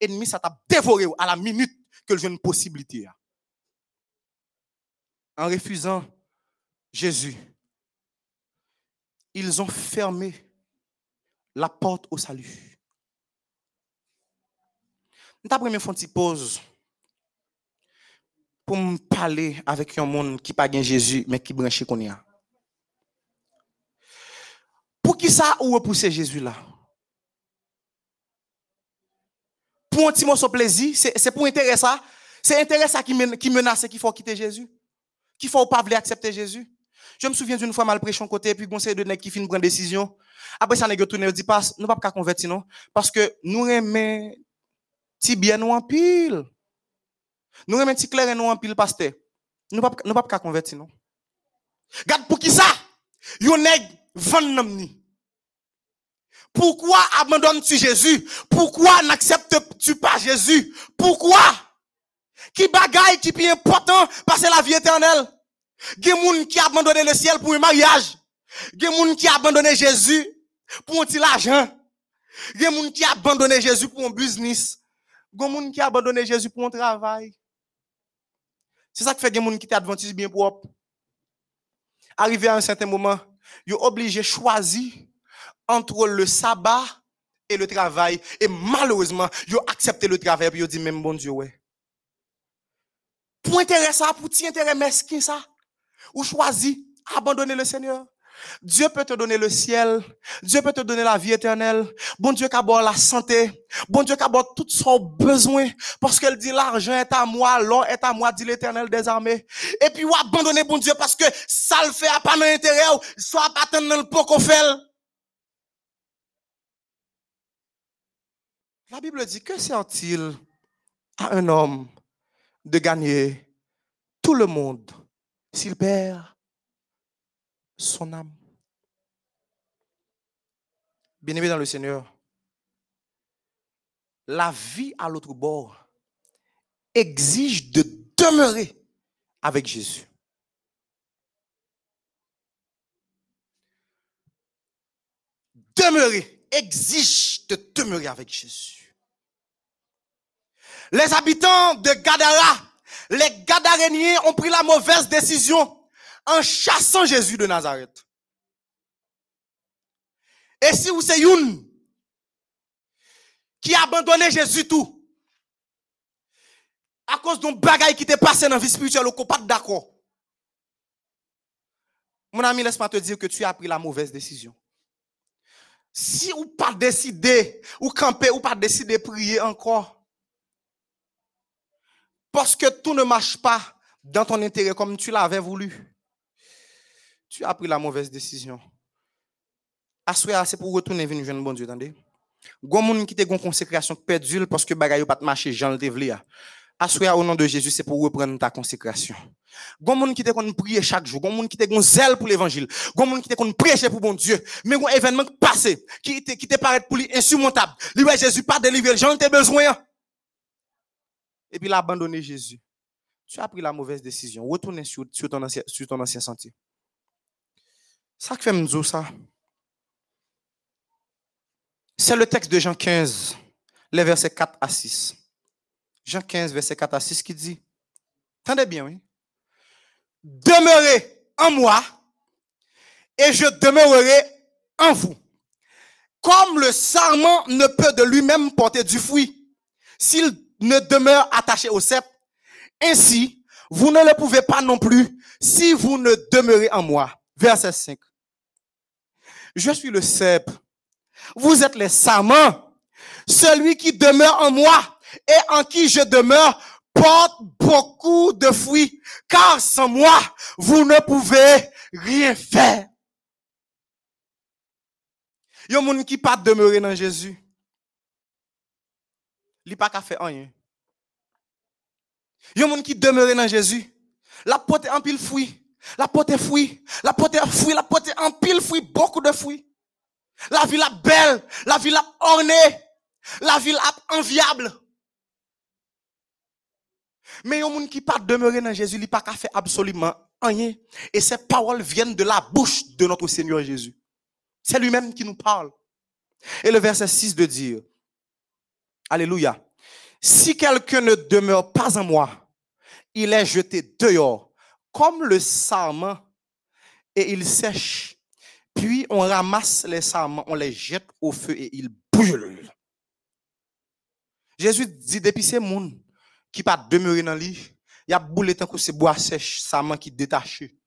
S7: ennemi, ça t'a dévoré à la minute que le une possibilité. En refusant Jésus, ils ont fermé la porte au salut. Nous fois une pause pour me parler avec un monde qui pas Jésus mais qui branché qu'on y a. Pour qui ça ou repousser Jésus là? Pour un petit morceau plaisir, c'est pour intérêt ça, c'est intérêt ça qui menace qu'il faut quitter Jésus? Qui faut pas accepter Jésus. Je me souviens d'une fois mal prêché côté, puis conseil de nèg qui fin prendre décision. Après ça, nèg tourner dit pas, nous pas convertir non, parce que nous aimons ti bien nous en pile. Nous aimons ti clair nous en pile pasteur. Nous pas nous pas convertir non. Regarde pour qui ça? Yo nèg vend ni. Pourquoi abandonnes-tu Jésus? Pourquoi n'acceptes-tu pas Jésus? Pourquoi? Qui bagaille qui est important passer la vie éternelle. Gen moun qui a abandonné le ciel pour un mariage. Gen moun qui a abandonné Jésus pour un petit argent. Gen moun qui a abandonné Jésus pour un business. Gen moun qui a abandonné Jésus pour un travail. C'est ça qui fait gen moun qui est adventiste bien propre. Arrivé à un certain moment, obligés de choisir entre le sabbat et le travail. Et malheureusement, ont accepté le travail et ont dit même bon Dieu, ouais pour intérêt ça, pour petit intérêt mesquin ça, ou choisis abandonner le Seigneur. Dieu peut te donner le ciel. Dieu peut te donner la vie éternelle. Bon Dieu a la santé. Bon Dieu qui a tout son besoin. Parce qu'elle dit l'argent est à moi, l'or est à moi, dit l'éternel des armées. Et puis, ou abandonner bon Dieu parce que ça le fait à pas d'intérêt, soit pas dans le pot qu'on fait. La Bible dit, que sert-il à un homme de gagner tout le monde s'il perd son âme. Bien-aimé dans le Seigneur, la vie à l'autre bord exige de demeurer avec Jésus. Demeurer exige de demeurer avec Jésus. Les habitants de Gadara, les Gadaréniens ont pris la mauvaise décision en chassant Jésus de Nazareth. Et si vous c'est une qui a abandonné Jésus tout, à cause d'un bagaille qui t'est passé dans la vie spirituelle, ou qu'on pas d'accord. Mon ami, laisse-moi te dire que tu as pris la mauvaise décision. Si ou pas décidé, ou camper, ou pas décidé de prier encore, parce que tout ne marche pas dans ton intérêt comme tu l'avais voulu, tu as pris la mauvaise décision. Assoya, c'est pour retourner venir jeune bon Dieu, attendez. Gon moun qui te gon consécration perdue parce que bagay yo pas marcher Jean le a. Assoya au nom de Jésus, c'est pour reprendre ta consécration. Gon moun qui te kon prier chaque jour, gon moun qui te gon zèle pour l'évangile, gon moun qui te kon prêcher pour bon Dieu, mais gon événement passé qui te qui paraît pour lui insurmontable. Lui Jésus pas délivrer, Jean te besoin. Et puis il a abandonné Jésus. Tu as pris la mauvaise décision. Retourne sur, ton ancien sur ton ancien sentier. Ça qui fait dire ça. C'est le texte de Jean 15, les versets 4 à 6. Jean 15, verset 4 à 6 qui dit, Tendez bien, oui. Demeurez en moi et je demeurerai en vous. Comme le sarment ne peut de lui-même porter du fruit s'il ne demeure attaché au cep, ainsi, vous ne le pouvez pas non plus si vous ne demeurez en moi. Verset 5. Je suis le cep. Vous êtes les sarments. Celui qui demeure en moi et en qui je demeure porte beaucoup de fruits, car sans moi, vous ne pouvez rien faire. Yon moun qui pas demeurer dans Jésus. Li pas qu'à faire rien. Yon moun qui demeure dans Jésus. La pote en pile fruit. La pote fruit. La pote fruit. La pote en pile fruit. Beaucoup de fruits. La vie la belle. La vie la ornée. La vie la enviable. Mais yon moun qui pas demeurer dans Jésus, il pas qu'à faire absolument rien. Et ces paroles viennent de la bouche de notre Seigneur Jésus. C'est lui-même qui nous parle. Et le verset 6 de dire, Alléluia, si quelqu'un ne demeure pas en moi, il est jeté dehors, comme le sarment, et il sèche. Puis on ramasse les sarments, on les jette au feu et ils brûlent. Jésus dit, depuis ces moun qui pas demeurer dans lui, il y a boule tant que c'est bois sèche, sarment qui détaché.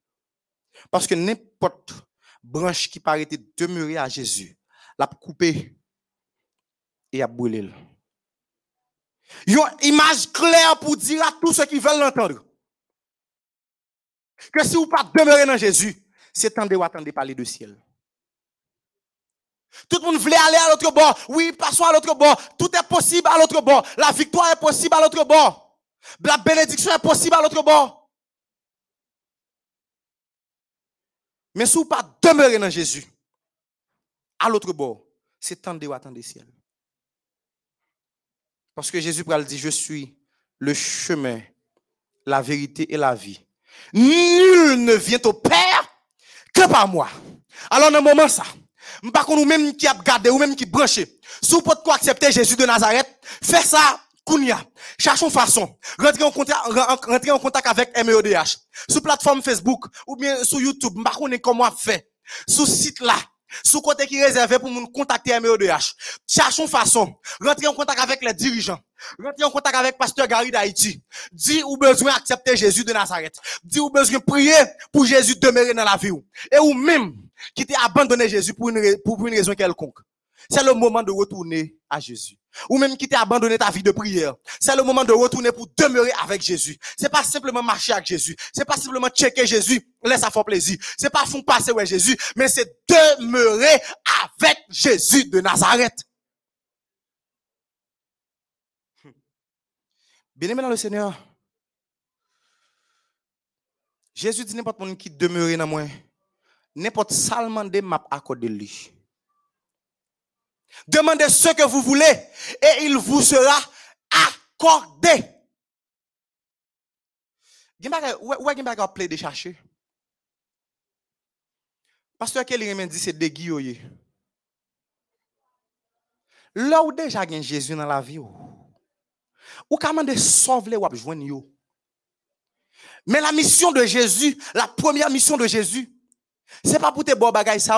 S7: Parce que n'importe branche qui paraît demeurer à Jésus, l'a coupé et a brûlé. Une image claire pour dire à tous ceux qui veulent l'entendre que si vous pas demeurer dans Jésus, c'est temps de attendre parler de ciel. Tout le monde voulait aller à l'autre bord. Oui, passons à l'autre bord. Tout est possible à l'autre bord. La victoire est possible à l'autre bord. La bénédiction est possible à l'autre bord. Mais si vous pas demeurer dans Jésus, à l'autre bord, c'est de attendre le ciel. Parce que Jésus pral dit, je suis le chemin, la vérité et la vie. Nul ne vient au Père que par moi. Alors, dans un moment ça, par contre, nous même qui a gardé, ou même qui branché, si vous pouvez quoi accepter Jésus de Nazareth, faites ça, Kounia. Cherchons façon. Rentrez en contact, en contact avec MEODH. Sur plateforme Facebook, ou bien sur YouTube. Par contre, comment faire. Sur site là. Sous côté qui réservé pour nous contacter MEODH. Cherchons façon. Rentrez en contact avec les dirigeants. Rentrez en contact avec Pasteur Gary d'Haïti. Dis ou besoin accepter Jésus de Nazareth. Dis ou besoin prier pour Jésus demeurer dans la vie. Et ou même qui t'a abandonné Jésus pour une, pour une raison quelconque. C'est le moment de retourner à Jésus. Ou même qui t'a abandonné ta vie de prière. C'est le moment de retourner pour demeurer avec Jésus. C'est pas simplement marcher avec Jésus. C'est pas simplement checker Jésus. Laisse ça faire plaisir. C'est pas fond passer ouais Jésus. Mais c'est demeurer avec Jésus de Nazareth. Bien aimé dans le Seigneur. Jésus dit n'importe qui demeure dans moi. N'importe salement de m'a accordé lui. Demandez ce que vous voulez et il vous sera accordé. Ou ou gen bagay ple de chercher? Pasteur Kelly Remen dit c'est de yo ye. Là ou déjà gen Jésus dans la vie ou. Ou ka mande sauve le wap jwenn yo. Mais la mission de Jésus, la première mission de Jésus, c'est pas pour te bon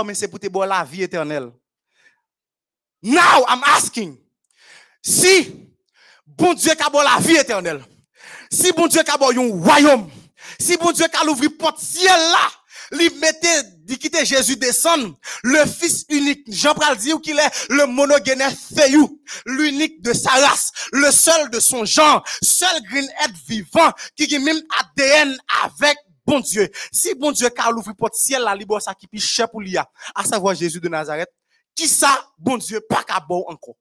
S7: mais c'est pour te bon la vie éternelle. Now, I'm asking, si bon Dieu ka la vie éternelle, si bon Dieu ka yon royaume, si bon Dieu ka l'ouvri porte ciel là, li mette, di quitte Jésus descendre, le fils unique, Jean pral dire qu'il est le monogénère feyou, l'unique de sa race, le seul de son genre, seul green être vivant, qui a même ADN avec bon Dieu. Si bon Dieu ka l'ouvri porte ciel là, li bon ça qui pi cher pour l'IA, à savoir Jésus de Nazareth, qui ça, bon Dieu, pas qu'à bon encore?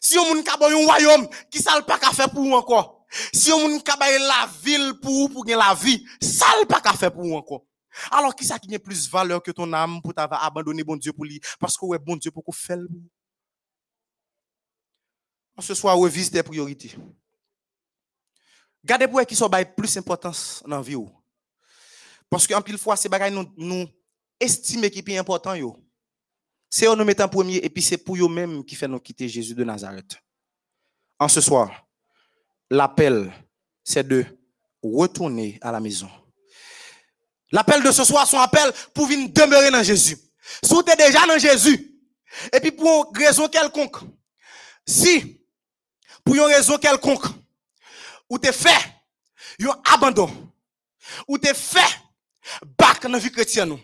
S7: Si on moun ka bon yon royaume, qui ça le pas qu'à faire pour ou encore? Si on moun ka baye la ville pour ou pour gen la vie, ça le pas qu'à faire pour ou encore. Alors qui ça qui a plus valeur que ton âme pour t'avoir abandonné bon Dieu pour lui? Parce que ouais bon Dieu pour qu'on fait le. Ce soir revise tes priorités. Gardez pour qui sont plus importance dans la vie. Parce que en pile fois ces bagages nous nous estimer qui est important yo. C'est eux nous mettre en premier et puis c'est pour eux même qui fait nous quitter Jésus de Nazareth. En ce soir, l'appel c'est de retourner à la maison. L'appel de ce soir, son appel pour venir demeurer dans Jésus. Si vous êtes déjà dans Jésus, et puis pour une raison quelconque, si, pour une raison quelconque, ou t'es fait, un abandon, ou t'es fait, bac dans la vie chrétienne,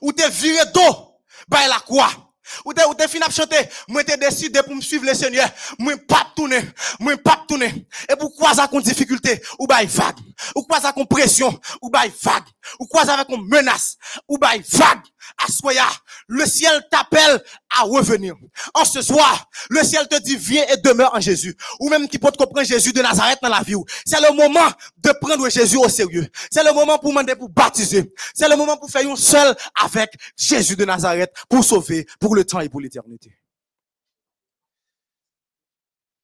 S7: ou t'es viré d'eau, by la croix, ou t'es, ou t'es fini à chanter, moi t'es décidé pour me suivre le Seigneur, moi pas tourner, moi pas tourner. Et pourquoi ça qu'on difficulté, ou by vague, ou quoi ça qu'on pression, ou by vague, ou quoi ça qu'on menace, ou by vague. Assoya, le ciel t'appelle à revenir. En ce soir, le ciel te dit, viens et demeure en Jésus. Ou même qui peut te comprendre Jésus de Nazareth dans la vie. C'est le moment de prendre Jésus au sérieux. C'est le moment pour demander pour baptiser. C'est le moment pour faire un seul avec Jésus de Nazareth pour sauver pour temps et pour l'éternité.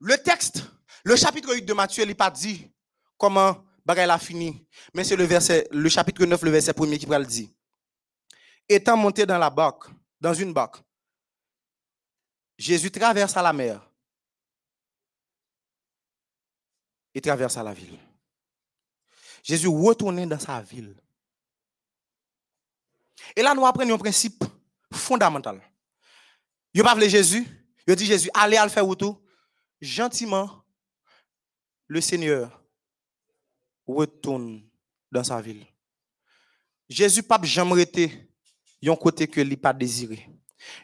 S7: Le texte, le chapitre 8 de Matthieu, il n'est pas dit comment bagay a fini, mais c'est le verset, le chapitre 9, le verset premier qui va le dire. Étant monté dans la barque, dans une barque, Jésus traversa la mer et traversa la ville. Jésus retournait dans sa ville. Et là, nous apprenons un principe fondamental. Yo pas vle Jésus, yo dit Jésus, allez le faire ou tout. Gentiment, le Seigneur retourne dans sa ville. Jésus pas jamais été yon côté que li pas désiré.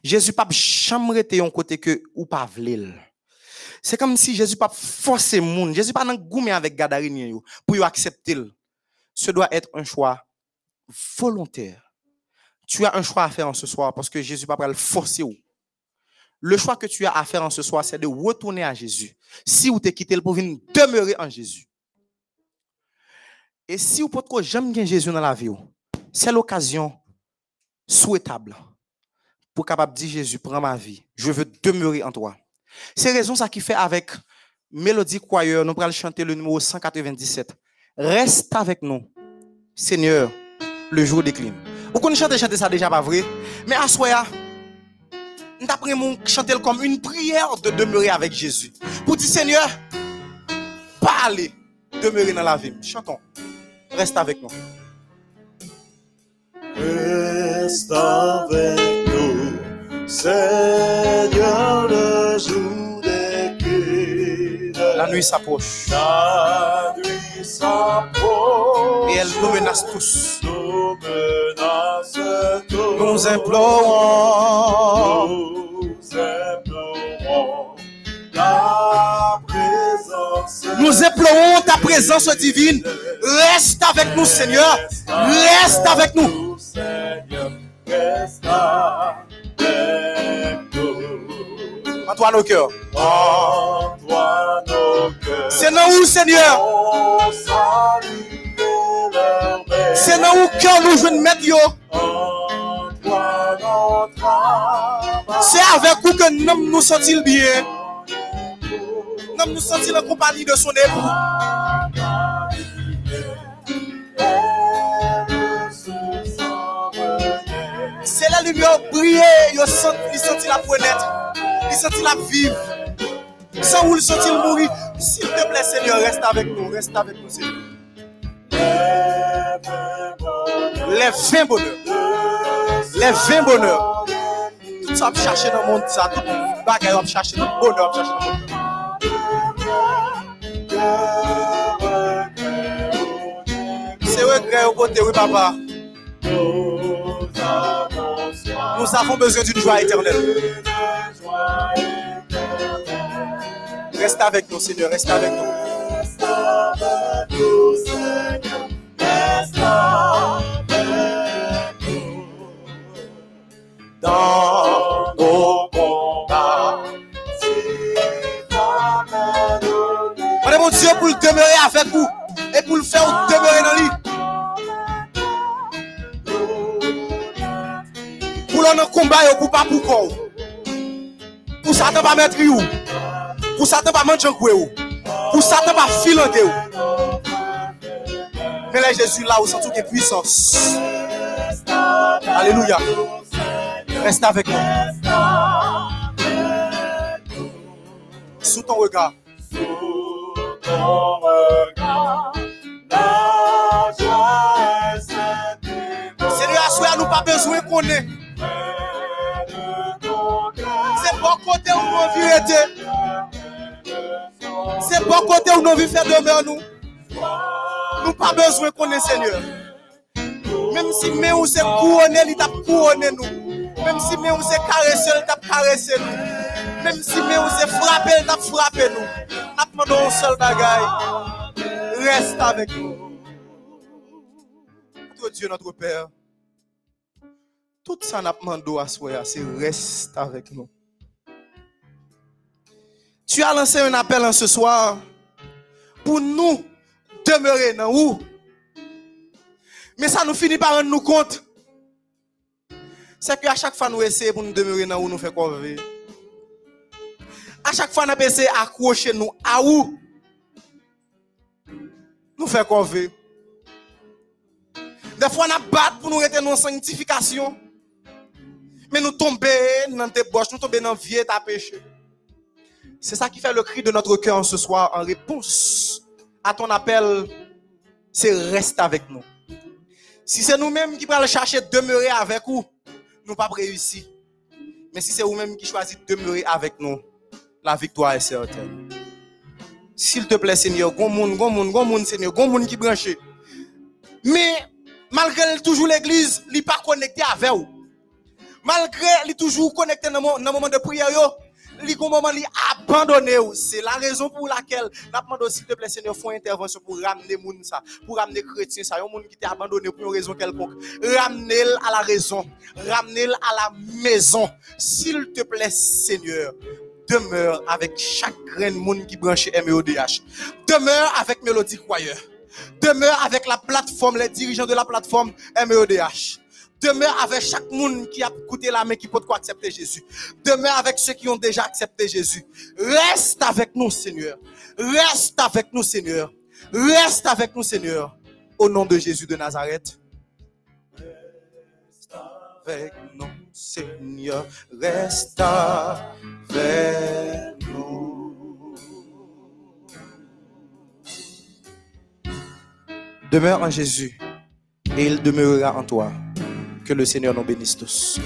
S7: Jésus pas jamais été yon côté que ou pas vle. C'est comme si Jésus pas forcé moun. Jésus pas goumé avec gadarinien yo pour accepter. Ce doit être un choix volontaire. Tu as un choix à faire en ce soir parce que Jésus pas le forcer. Le choix que tu as à faire en ce soir, c'est de retourner à Jésus. Si vous t'es quitté pour venir demeurer en Jésus. Et si vous pouvez jamais Jésus dans la vie, c'est l'occasion souhaitable pour capable dire Jésus, prends ma vie. Je veux demeurer en toi. C'est raison ça qui fait avec Mélodie Choir, nous allons chanter le numéro 197. Reste avec nous, Seigneur, le jour décline. Vous connaissez chanter, ça déjà pas vrai, mais à nous apprenons chanter comme une prière de demeurer avec Jésus. Pour dire Seigneur, pas aller demeurer dans la vie. Chantons. Reste avec nous.
S2: Reste avec nous, Seigneur,
S7: nuit s'approche et elle nous menace tous.
S2: Nous
S7: implorons.
S2: Nous implorons
S7: ta présence divine. Reste avec nous, Seigneur. Reste avec nous.
S2: Seigneur, reste avec nous.
S7: À toi nos cœurs.
S2: En toi nos cœurs.
S7: C'est dans où, Seigneur? C'est dans où cœur nous jouons mettre.
S2: En
S7: C'est avec vous que nous nous sentons bien. Nous nous sentons en compagnie de son époux. C'est la lumière briller, il sent, il senti la naître, il senti la vivre. Sans vous le sentir mourir. S'il te plaît, Seigneur, reste avec nous, reste avec nous, Seigneur. Les 20 bonheurs. Les 20 bonheurs. Tout ça, va chercher dans le monde, ça. Tout bagaille, chercher dans le bonheur, va chercher dans le regret au côté, oui, papa. Nous avons besoin d'une joie éternelle. Reste avec nous, Seigneur, reste avec nous. Dans nos combats. On est mon Dieu pour le demeurer avec vous et pour le faire demeurer dans lui. Pour l'on combat et pour pas pour quoi. Pour ça, t'as pas mettre où. Pour t'as pas manger ou. Pour ça, t'as pas filanter ou. Mais là, Jésus, là, où sent toute puissance. Alléluia. Reste avec nous. Sous ton regard. Seigneur, à nous pas besoin qu'on ait. C'est bon côté où nous vivons été. C'est bon côté où nous vivons faire demeure nous. Nous pas besoin qu'on ait Seigneur. Même si mais on s'est couronné, il t'a couronné nous. Même si mais on s'est caressé, il t'a caressé. Même si mais on s'est frappé, il t'a frappé nous. Un seul bagaille. Reste avec nous. Notre Dieu, notre Père. Tout ça n'a pas à soi, c'est reste avec nous. Tu as lancé un appel en ce soir pour nous demeurer dans où? Mais ça nous finit par rendre nous compte. C'est qu'à chaque fois nous essayons pour nous demeurer dans où nous fait quoi À chaque fois nous essayons d'accrocher nous à où? Nous fait quoi Des fois nous battons pour nous rester dans sanctification. Mais nous tombons dans tes boches, nous tombons dans vie et ta péché. C'est ça qui fait le cri de notre cœur ce soir en réponse à ton appel. C'est reste avec nous. Si c'est nous-mêmes qui allons chercher de demeurer avec vous, nous pas réussi. Mais si c'est vous-même qui choisissez de demeurer avec nous, la victoire est certaine. S'il te plaît, Seigneur, gon monde, gon monde, gon monde, Seigneur, gon monde qui branché. Mais malgré toujours l'église, n'est pas connecté avec vous. Malgré est toujours connecté dans le moment de prière, yo, li abandonné c'est la raison pour laquelle n'a demandé s'il te plaît Seigneur font intervention pour ramener moun ça pour ramener chrétien ça un monde qui t'a abandonné pour une raison quelconque. Ramener à la raison. Ramener à la maison. S'il te plaît Seigneur demeure avec chaque grain monde qui branche MEODH demeure avec Mélodie Croyeur. Demeure avec la plateforme les dirigeants de la plateforme MEODH Demeure avec chaque monde qui a coûté la main qui peut accepter Jésus. Demeure avec ceux qui ont déjà accepté Jésus. Reste avec nous, Seigneur. Reste avec nous, Seigneur. Reste avec nous, Seigneur. Au nom de Jésus de Nazareth. Reste avec nous, Seigneur. Reste avec nous. Demeure en Jésus et il demeurera en toi. Que le Seigneur nous bénisse tous.